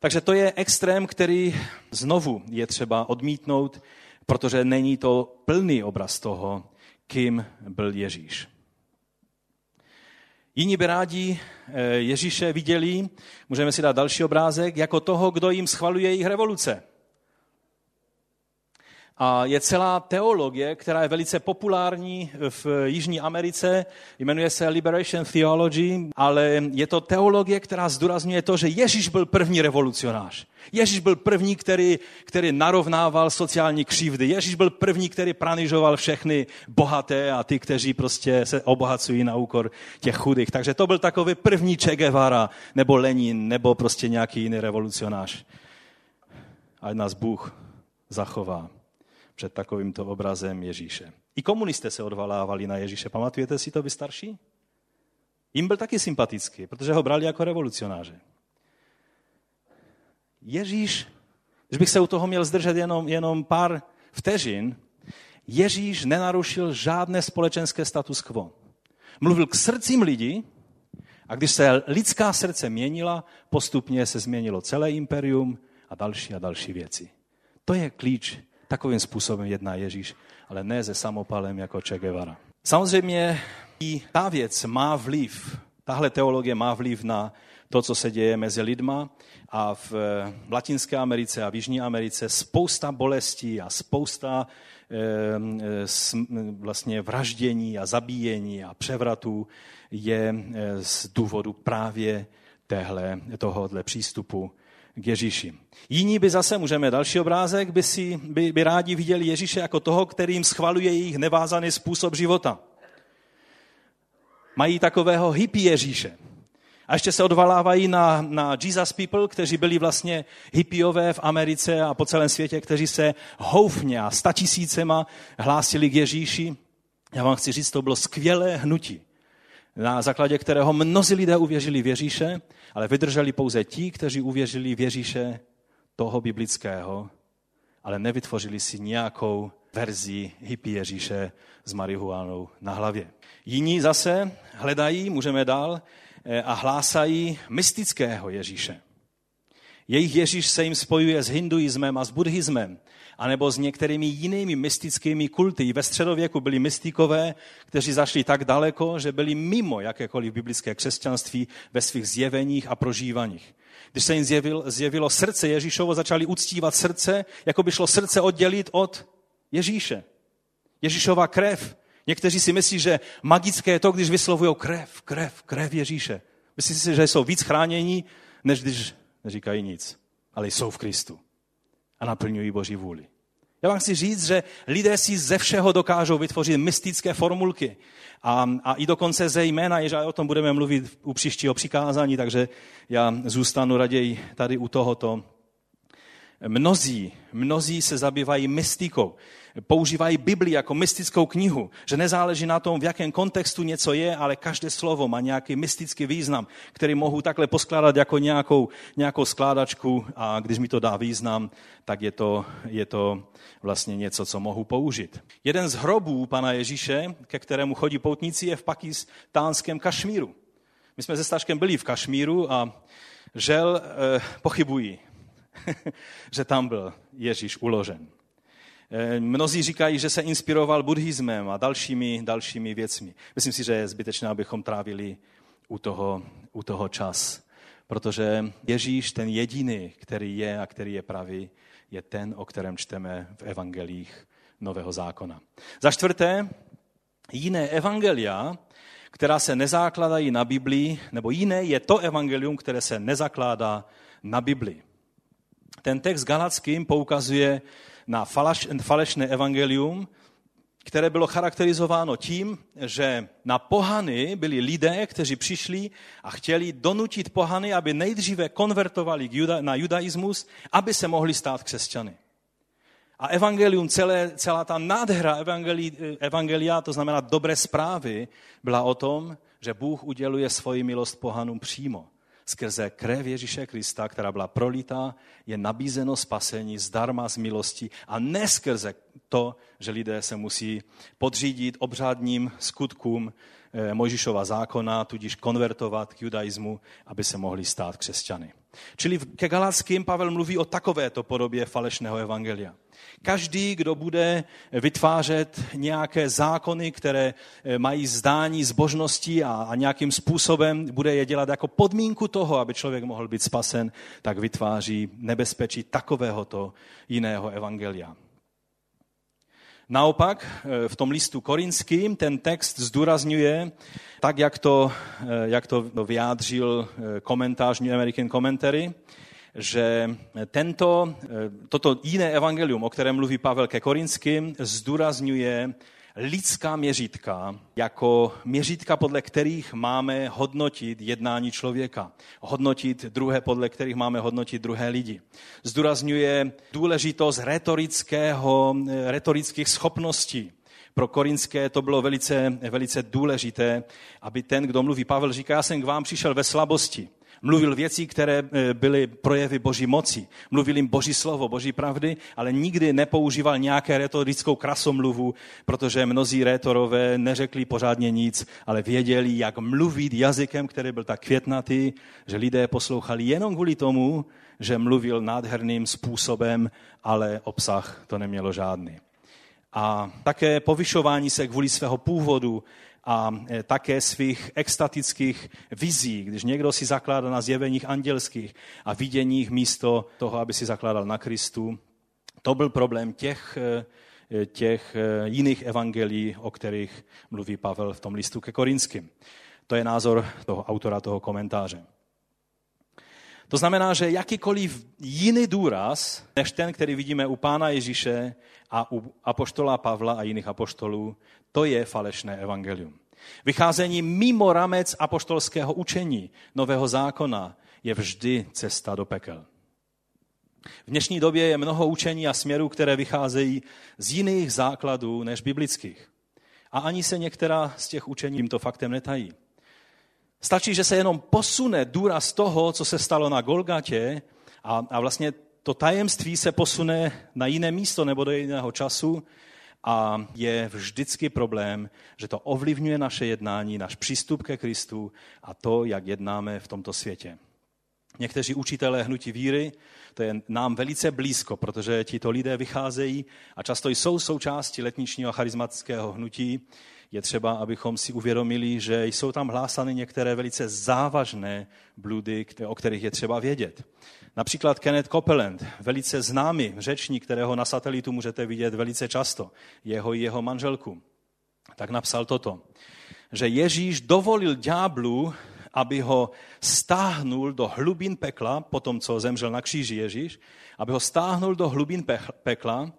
Takže to je extrém, který znovu je třeba odmítnout, protože není to plný obraz toho, kým byl Ježíš. Jiní by rádi eh, Ježíše viděli, můžeme si dát další obrázek, jako toho, kdo jim schvaluje jejich revoluce. A je celá teologie, která je velice populární v Jižní Americe, jmenuje se Liberation Theology, ale je to teologie, která zdůrazňuje to, že Ježíš byl první revolucionář. Ježíš byl první, který, který narovnával sociální křivdy. Ježíš byl první, který pranižoval všechny bohaté a ty, kteří prostě se obohacují na úkor těch chudých. Takže to byl takový první Che Guevara, nebo Lenin, nebo prostě nějaký jiný revolucionář. Ať nás Bůh zachová před takovýmto obrazem Ježíše. I komunisté se odvalávali na Ježíše. Pamatujete si to vy starší? Jim byl taky sympatický, protože ho brali jako revolucionáře. Ježíš, když bych se u toho měl zdržet jenom, jenom pár vteřin, Ježíš nenarušil žádné společenské status quo. Mluvil k srdcím lidí a když se lidská srdce měnila, postupně se změnilo celé imperium a další a další věci. To je klíč Takovým způsobem jedná Ježíš, ale ne se samopalem jako Che Guevara. Samozřejmě i ta věc má vliv, tahle teologie má vliv na to, co se děje mezi lidma a v Latinské Americe a v Jižní Americe spousta bolestí a spousta vlastně vraždění a zabíjení a převratů je z důvodu právě téhle, tohohle přístupu k Ježíši. Jiní by zase, můžeme další obrázek, by, si, by, by rádi viděli Ježíše jako toho, kterým schvaluje jejich nevázaný způsob života. Mají takového hippie Ježíše. A ještě se odvalávají na, na Jesus People, kteří byli vlastně hippiové v Americe a po celém světě, kteří se houfně a statisícema hlásili k Ježíši. Já vám chci říct, to bylo skvělé hnutí, na základě kterého mnozí lidé uvěřili v Ježíše, ale vydrželi pouze ti, kteří uvěřili v Ježíše toho biblického, ale nevytvořili si nějakou verzi hippie Ježíše s marihuánou na hlavě. Jiní zase hledají, můžeme dál, eh, a hlásají mystického Ježíše. Jejich Ježíš se jim spojuje s hinduismem a s buddhismem, anebo s některými jinými mystickými kulty. Ve středověku byli mystikové, kteří zašli tak daleko, že byli mimo jakékoliv biblické křesťanství ve svých zjeveních a prožívaních. Když se jim zjevil, zjevilo srdce Ježíšovo, začali uctívat srdce, jako by šlo srdce oddělit od Ježíše. Ježíšova krev. Někteří si myslí, že magické je to, když vyslovují krev, krev, krev Ježíše. Myslí si, že jsou víc chránění, než když neříkají nic, ale jsou v Kristu a naplňují Boží vůli. Já vám chci říct, že lidé si ze všeho dokážou vytvořit mystické formulky. A, a i dokonce ze jména, že o tom budeme mluvit u příštího přikázání, takže já zůstanu raději tady u tohoto. Mnozí, mnozí se zabývají mystikou používají Bibli jako mystickou knihu, že nezáleží na tom, v jakém kontextu něco je, ale každé slovo má nějaký mystický význam, který mohu takhle poskládat jako nějakou, nějakou skládačku a když mi to dá význam, tak je to, je to vlastně něco, co mohu použít. Jeden z hrobů pana Ježíše, ke kterému chodí poutníci, je v pakistánském Kašmíru. My jsme se Staškem byli v Kašmíru a žel eh, pochybují, že tam byl Ježíš uložen. Eh, mnozí říkají, že se inspiroval buddhismem a dalšími, dalšími věcmi. Myslím si, že je zbytečné, abychom trávili u toho, u toho čas. Protože Ježíš, ten jediný, který je a který je pravý, je ten, o kterém čteme v evangelích Nového zákona. Za čtvrté, jiné evangelia, která se nezakládají na Biblii, nebo jiné je to evangelium, které se nezakládá na Biblii. Ten text galackým poukazuje na falešné evangelium, které bylo charakterizováno tím, že na pohany byli lidé, kteří přišli a chtěli donutit pohany, aby nejdříve konvertovali na judaismus, aby se mohli stát křesťany. A evangelium, celé, celá ta nádhera evangelia, to znamená dobré zprávy, byla o tom, že Bůh uděluje svoji milost pohanům přímo skrze krev Ježíše Krista, která byla prolitá, je nabízeno spasení zdarma z milosti a ne skrze to, že lidé se musí podřídit obřádním skutkům eh, Mojžišova zákona, tudíž konvertovat k judaismu, aby se mohli stát křesťany. Čili ke Galackým Pavel mluví o takovéto podobě falešného evangelia. Každý, kdo bude vytvářet nějaké zákony, které eh, mají zdání zbožnosti a, a nějakým způsobem bude je dělat jako podmínku toho, aby člověk mohl být spasen, tak vytváří nebezpečí takovéhoto jiného evangelia. Naopak eh, v tom listu korinským ten text zdůrazňuje, tak jak to, eh, jak to vyjádřil komentář New American Commentary, že tento, toto jiné evangelium, o kterém mluví Pavel ke Korinským, zdůrazňuje lidská měřítka jako měřítka, podle kterých máme hodnotit jednání člověka, hodnotit druhé, podle kterých máme hodnotit druhé lidi. Zdůrazňuje důležitost retorického, retorických schopností. Pro korinské to bylo velice, velice důležité, aby ten, kdo mluví, Pavel říká, já jsem k vám přišel ve slabosti. Mluvil věcí, které eh, byly projevy boží moci. Mluvil jim boží slovo, boží pravdy, ale nikdy nepoužíval nějaké retorickou krasomluvu, protože mnozí rétorové neřekli pořádně nic, ale věděli, jak mluvit jazykem, který byl tak květnatý, že lidé poslouchali jenom kvůli tomu, že mluvil nádherným způsobem, ale obsah to nemělo žádný. A také povyšování se kvůli svého původu a e, také svých extatických vizí, když někdo si zakládá na zjeveních andělských a viděních místo toho, aby si zakládal na Kristu. To byl problém těch, e, těch e, jiných evangelií, o kterých mluví Pavel v tom listu ke Korinským. To je názor toho autora toho komentáře. To znamená, že jakýkoliv jiný důraz, než ten, který vidíme u Pána Ježíše a u apoštola Pavla a jiných apoštolů, to je falešné evangelium. Vycházení mimo ramec apoštolského učení nového zákona je vždy cesta do pekel. V dnešní době je mnoho učení a směrů, které vycházejí z jiných základů než biblických. A ani se některá z těch učení tímto faktem netají. Stačí, že se jenom posune důraz toho, co se stalo na Golgatě a, a vlastně to tajemství se posune na jiné místo nebo do jiného času a je vždycky problém, že to ovlivňuje naše jednání, náš přístup ke Kristu a to, jak jednáme v tomto světě. Někteří učitelé hnutí víry, to je nám velice blízko, protože tito lidé vycházejí a často jsou součástí letničního a charismatického hnutí. Je třeba, abychom si uvědomili, že jsou tam hlásány některé velice závažné bludy, o kterých je třeba vědět. Například Kenneth Copeland, velice známý řečník, kterého na satelitu můžete vidět velice často, jeho i jeho manželku, tak napsal toto, že Ježíš dovolil ďáblu, aby ho stáhnul do hlubin pekla, po tom, co zemřel na kříži Ježíš, aby ho stáhnul do hlubin pekla,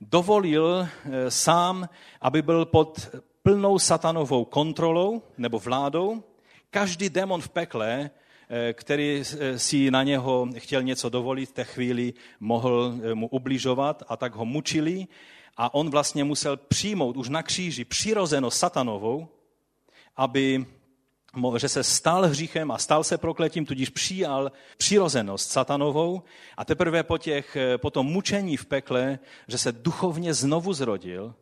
dovolil eh, sám, aby byl pod plnou satanovou kontrolou nebo vládou. Každý demon v pekle Eh, který eh, si na něho chtěl něco dovolit, v té chvíli mohl eh, mu ubližovat a tak ho mučili a on vlastně musel přijmout už na kříži přirozenost satanovou, aby že se stal hříchem a stal se prokletím, tudíž přijal přirozenost satanovou a teprve po, těch, po tom mučení v pekle, že se duchovně znovu zrodil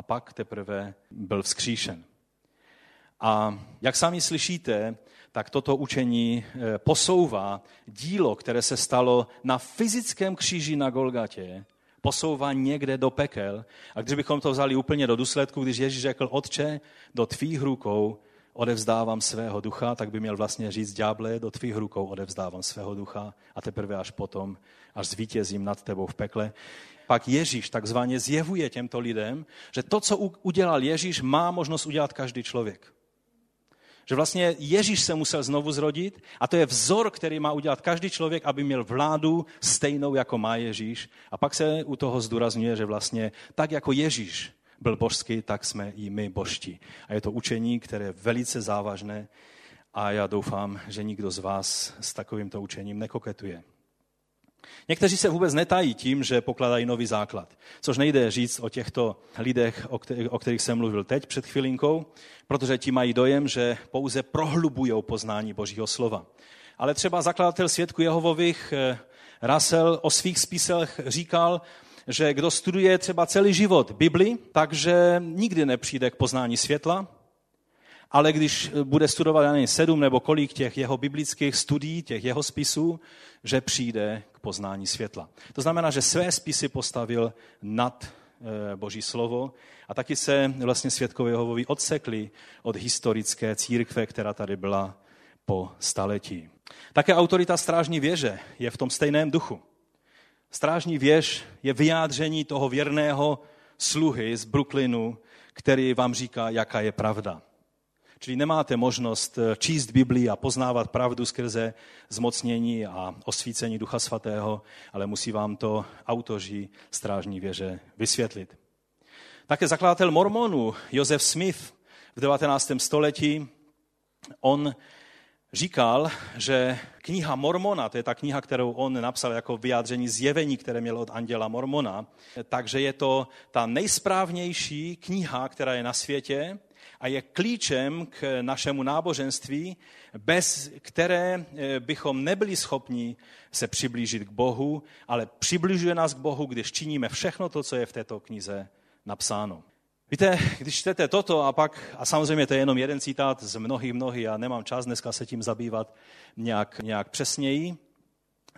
a pak teprve byl vzkříšen. A jak sami slyšíte, tak toto učení eh, posouvá dílo, které se stalo na fyzickém kříži na Golgatě, posouvá někde do pekel. A kdybychom to vzali úplně do důsledku, když Ježíš řekl, Otče, do tvých rukou odevzdávám svého ducha, tak by měl vlastně říct, ďáble, do tvých rukou odevzdávám svého ducha a teprve až potom, až zvítězím nad tebou v pekle. Pak Ježíš takzvaně zjevuje těmto lidem, že to, co udělal Ježíš, má možnost udělat každý člověk. Že vlastně Ježíš se musel znovu zrodit a to je vzor, který má udělat každý člověk, aby měl vládu stejnou, jako má Ježíš. A pak se u toho zdůrazňuje, že vlastně tak jako Ježíš byl božský, tak jsme i my božtí. A je to učení, které je velice závažné a já doufám, že nikdo z vás s takovýmto učením nekoketuje. Někteří se vůbec netají tím, že pokladají nový základ. Což nejde říct o těchto lidech, o kterých jsem mluvil teď před chvilinkou, protože ti mají dojem, že pouze prohlubují poznání Božího slova. Ale třeba zakladatel svědku Jehovových eh, Russell o svých spisech říkal, že kdo studuje třeba celý život Bibli, takže nikdy nepřijde k poznání světla, ale když bude studovat nevím, sedm nebo kolik těch jeho biblických studií, těch jeho spisů, že přijde k poznání světla. To znamená, že své spisy postavil nad eh, Boží slovo a taky se vlastně světkové Jehovovi odsekli od historické církve, která tady byla po staletí. Také autorita strážní věže je v tom stejném duchu. Strážní věž je vyjádření toho věrného sluhy z Brooklynu, který vám říká, jaká je pravda. Čili nemáte možnost eh, číst Biblii a poznávat pravdu skrze zmocnění a osvícení Ducha Svatého, ale musí vám to autoři strážní věže vysvětlit. Také zakladatel mormonů Josef Smith v 19. století, on říkal, že kniha Mormona, to je ta kniha, kterou on napsal jako vyjádření zjevení, které měl od anděla Mormona, takže je to ta nejsprávnější kniha, která je na světě a je klíčem k našemu náboženství, bez které eh, bychom nebyli schopni se přiblížit k Bohu, ale přibližuje nás k Bohu, když činíme všechno to, co je v této knize napsáno. Víte, když čtete toto a pak, a samozřejmě to je jenom jeden citát z mnohých, mnohých, a nemám čas dneska se tím zabývat nějak, nějak přesněji,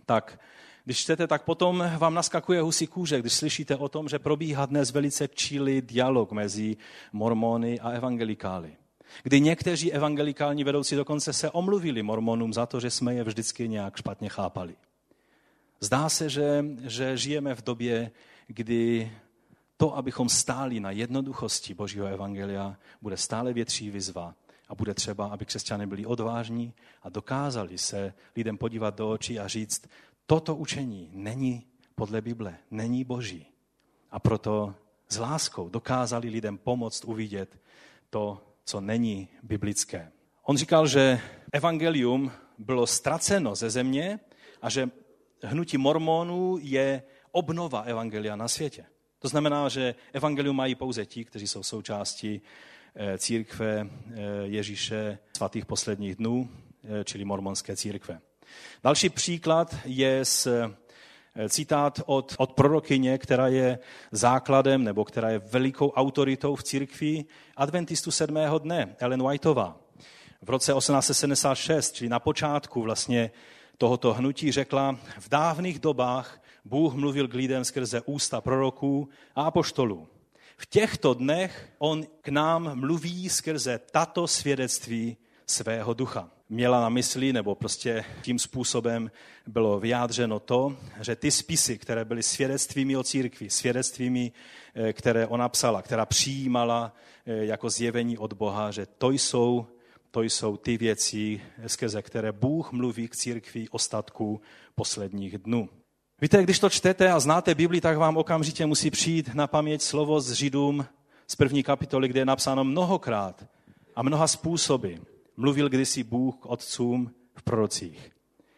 tak když čtete, tak potom vám naskakuje husí kůže, když slyšíte o tom, že probíhá dnes velice čilý dialog mezi mormony a evangelikály. Kdy někteří evangelikální vedoucí dokonce se omluvili mormonům za to, že jsme je vždycky nějak špatně chápali. Zdá se, že, že žijeme v době, kdy to, abychom stáli na jednoduchosti Božího evangelia, bude stále větší výzva a bude třeba, aby křesťané byli odvážní a dokázali se lidem podívat do očí a říct, toto učení není podle Bible, není boží. A proto s láskou dokázali lidem pomoct uvidět to, co není biblické. On říkal, že evangelium bylo ztraceno ze země a že hnutí mormonů je obnova evangelia na světě. To znamená, že evangelium mají pouze ti, kteří jsou součástí eh, církve eh, Ježíše svatých posledních dnů, eh, čili mormonské církve. Další příklad je z citát od, od prorokyně, která je základem nebo která je velikou autoritou v církvi adventistů sedmého dne, Ellen Whiteová. V roce 1876, čili na počátku vlastně tohoto hnutí, řekla, v dávných dobách Bůh mluvil k lidem skrze ústa proroků a apoštolů. V těchto dnech on k nám mluví skrze tato svědectví svého ducha. Měla na mysli, nebo prostě tím způsobem bylo vyjádřeno to, že ty spisy, které byly svědectvími o církvi, svědectvími, eh, které ona psala, která přijímala eh, jako zjevení od Boha, že to jsou, to jsou ty věci, skrze které Bůh mluví k církvi ostatků posledních dnů. Víte, když to čtete a znáte Bibli, tak vám okamžitě musí přijít na paměť slovo z Židům z první kapitoly, kde je napsáno mnohokrát a mnoha způsoby. Mluvil kdysi Bůh k otcům v prorocích.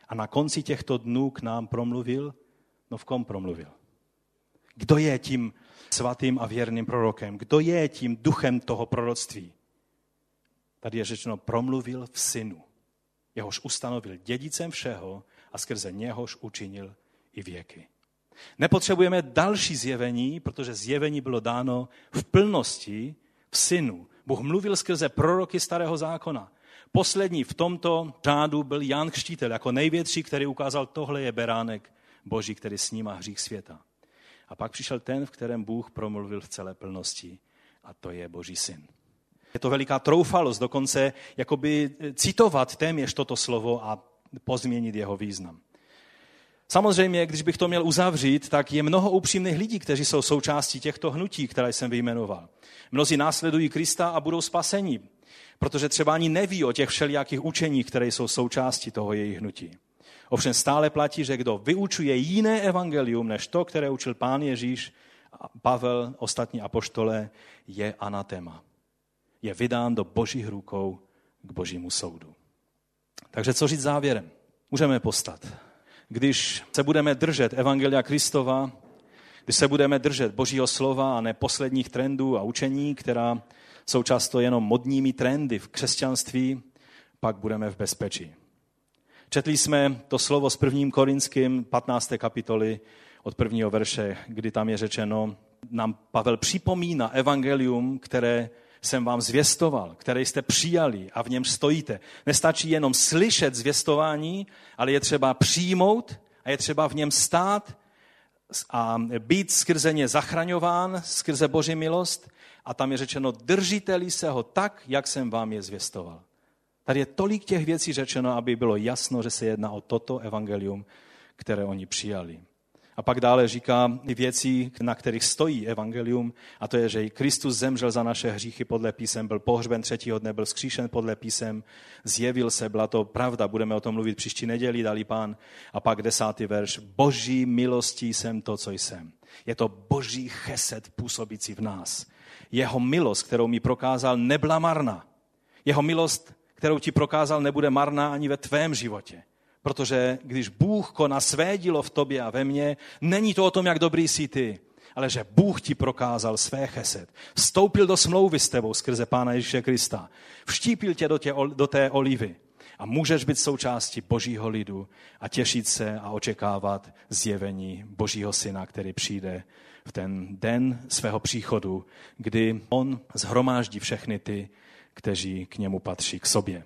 A na konci těchto dnů k nám promluvil? No v kom promluvil? Kdo je tím svatým a věrným prorokem? Kdo je tím duchem toho proroctví? Tady je řečeno, promluvil v synu. Jehož ustanovil dědicem všeho a skrze něhož učinil i věky. Nepotřebujeme další zjevení, protože zjevení bylo dáno v plnosti v synu. Bůh mluvil skrze proroky starého zákona. Poslední v tomto řádu byl Jan Kštítel jako největší, který ukázal, tohle je beránek Boží, který snímá hřích světa. A pak přišel ten, v kterém Bůh promluvil v celé plnosti a to je Boží syn. Je to veliká troufalost dokonce jakoby citovat téměř toto slovo a pozměnit jeho význam. Samozřejmě, když bych to měl uzavřít, tak je mnoho upřímných lidí, kteří jsou součástí těchto hnutí, které jsem vyjmenoval. Mnozí následují Krista a budou spasení, protože třeba ani neví o těch všelijakých učeních, které jsou součástí toho jejich hnutí. Ovšem stále platí, že kdo vyučuje jiné evangelium než to, které učil pán Ježíš, Pavel, ostatní apoštole, je anatema. Je vydán do božích rukou k božímu soudu. Takže co říct závěrem? Můžeme postat když se budeme držet Evangelia Kristova, když se budeme držet Božího slova a ne posledních trendů a učení, která jsou často jenom modními trendy v křesťanství, pak budeme v bezpečí. Četli jsme to slovo s prvním Korinským 15. kapitoly od prvního verše, kdy tam je řečeno, nám Pavel připomíná evangelium, které jsem vám zvěstoval, které jste přijali a v něm stojíte. Nestačí jenom slyšet zvěstování, ale je třeba přijmout a je třeba v něm stát a být skrze ně zachraňován, skrze Boží milost. A tam je řečeno, držiteli se ho tak, jak jsem vám je zvěstoval. Tady je tolik těch věcí řečeno, aby bylo jasno, že se jedná o toto evangelium, které oni přijali. A pak dále říká věcí, na kterých stojí evangelium, a to je, že Kristus zemřel za naše hříchy podle písem, byl pohřben třetího dne, byl skříšen podle písem, zjevil se, byla to pravda, budeme o tom mluvit příští neděli, dali pán. A pak desátý verš, boží milostí jsem to, co jsem. Je to boží cheset působící v nás. Jeho milost, kterou mi prokázal, nebyla marná. Jeho milost, kterou ti prokázal, nebude marná ani ve tvém životě. Protože když Bůh koná své dílo v tobě a ve mně, není to o tom, jak dobrý jsi ty, ale že Bůh ti prokázal své cheset. Vstoupil do smlouvy s tebou skrze Pána Ježíše Krista. Vštípil tě do, tě, do té olivy. A můžeš být součástí Božího lidu a těšit se a očekávat zjevení Božího Syna, který přijde v ten den svého příchodu, kdy on zhromáždí všechny ty, kteří k němu patří k sobě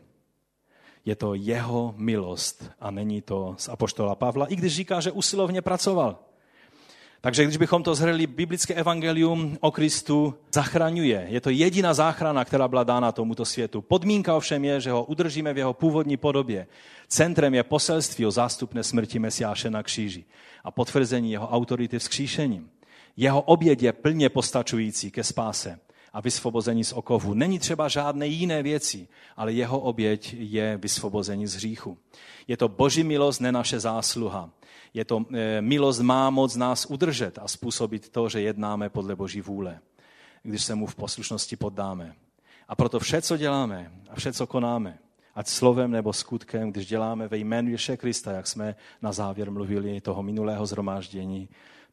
je to jeho milost a není to z Apoštola Pavla, i když říká, že usilovně pracoval. Takže když bychom to zhrli, biblické evangelium o Kristu zachraňuje. Je to jediná záchrana, která byla dána tomuto světu. Podmínka ovšem je, že ho udržíme v jeho původní podobě. Centrem je poselství o zástupné smrti Mesiáše na kříži a potvrzení jeho autority vzkříšením. Jeho oběd je plně postačující ke spáse a vysvobození z okovu. Není třeba žádné jiné věci, ale jeho oběť je vysvobození z hříchu. Je to boží milost, ne naše zásluha. Je to e, milost má moc nás udržet a způsobit to, že jednáme podle boží vůle, když se mu v poslušnosti poddáme. A proto vše, co děláme a vše, co konáme, ať slovem nebo skutkem, když děláme ve jménu Ježíše Krista, jak jsme na závěr mluvili toho minulého zhromáždění,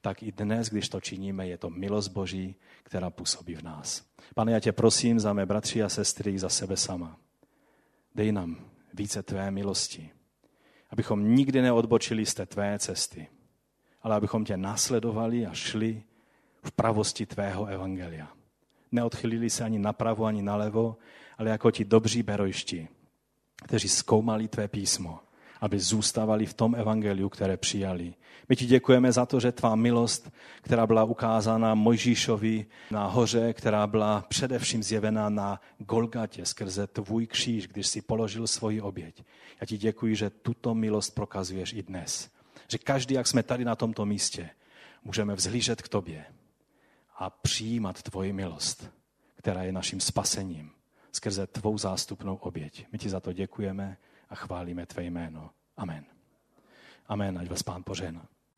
tak i dnes, když to činíme, je to milost Boží, která působí v nás. Pane, já tě prosím za mé bratři a sestry, za sebe sama. Dej nám více tvé milosti, abychom nikdy neodbočili z té tvé cesty, ale abychom tě následovali a šli v pravosti tvého evangelia. Neodchylili se ani napravo, ani nalevo, ale jako ti dobří berojští, kteří zkoumali tvé písmo, aby zůstávali v tom evangeliu, které přijali. My ti děkujeme za to, že tvá milost, která byla ukázána Mojžíšovi na hoře, která byla především zjevena na Golgatě skrze tvůj kříž, když si položil svoji oběť. Já ti děkuji, že tuto milost prokazuješ i dnes. Že každý, jak jsme tady na tomto místě, můžeme vzhlížet k tobě a přijímat tvoji milost, která je naším spasením skrze tvou zástupnou oběť. My ti za to děkujeme a chválíme tvé jméno. Amen. Amen, ať vás pán požehná.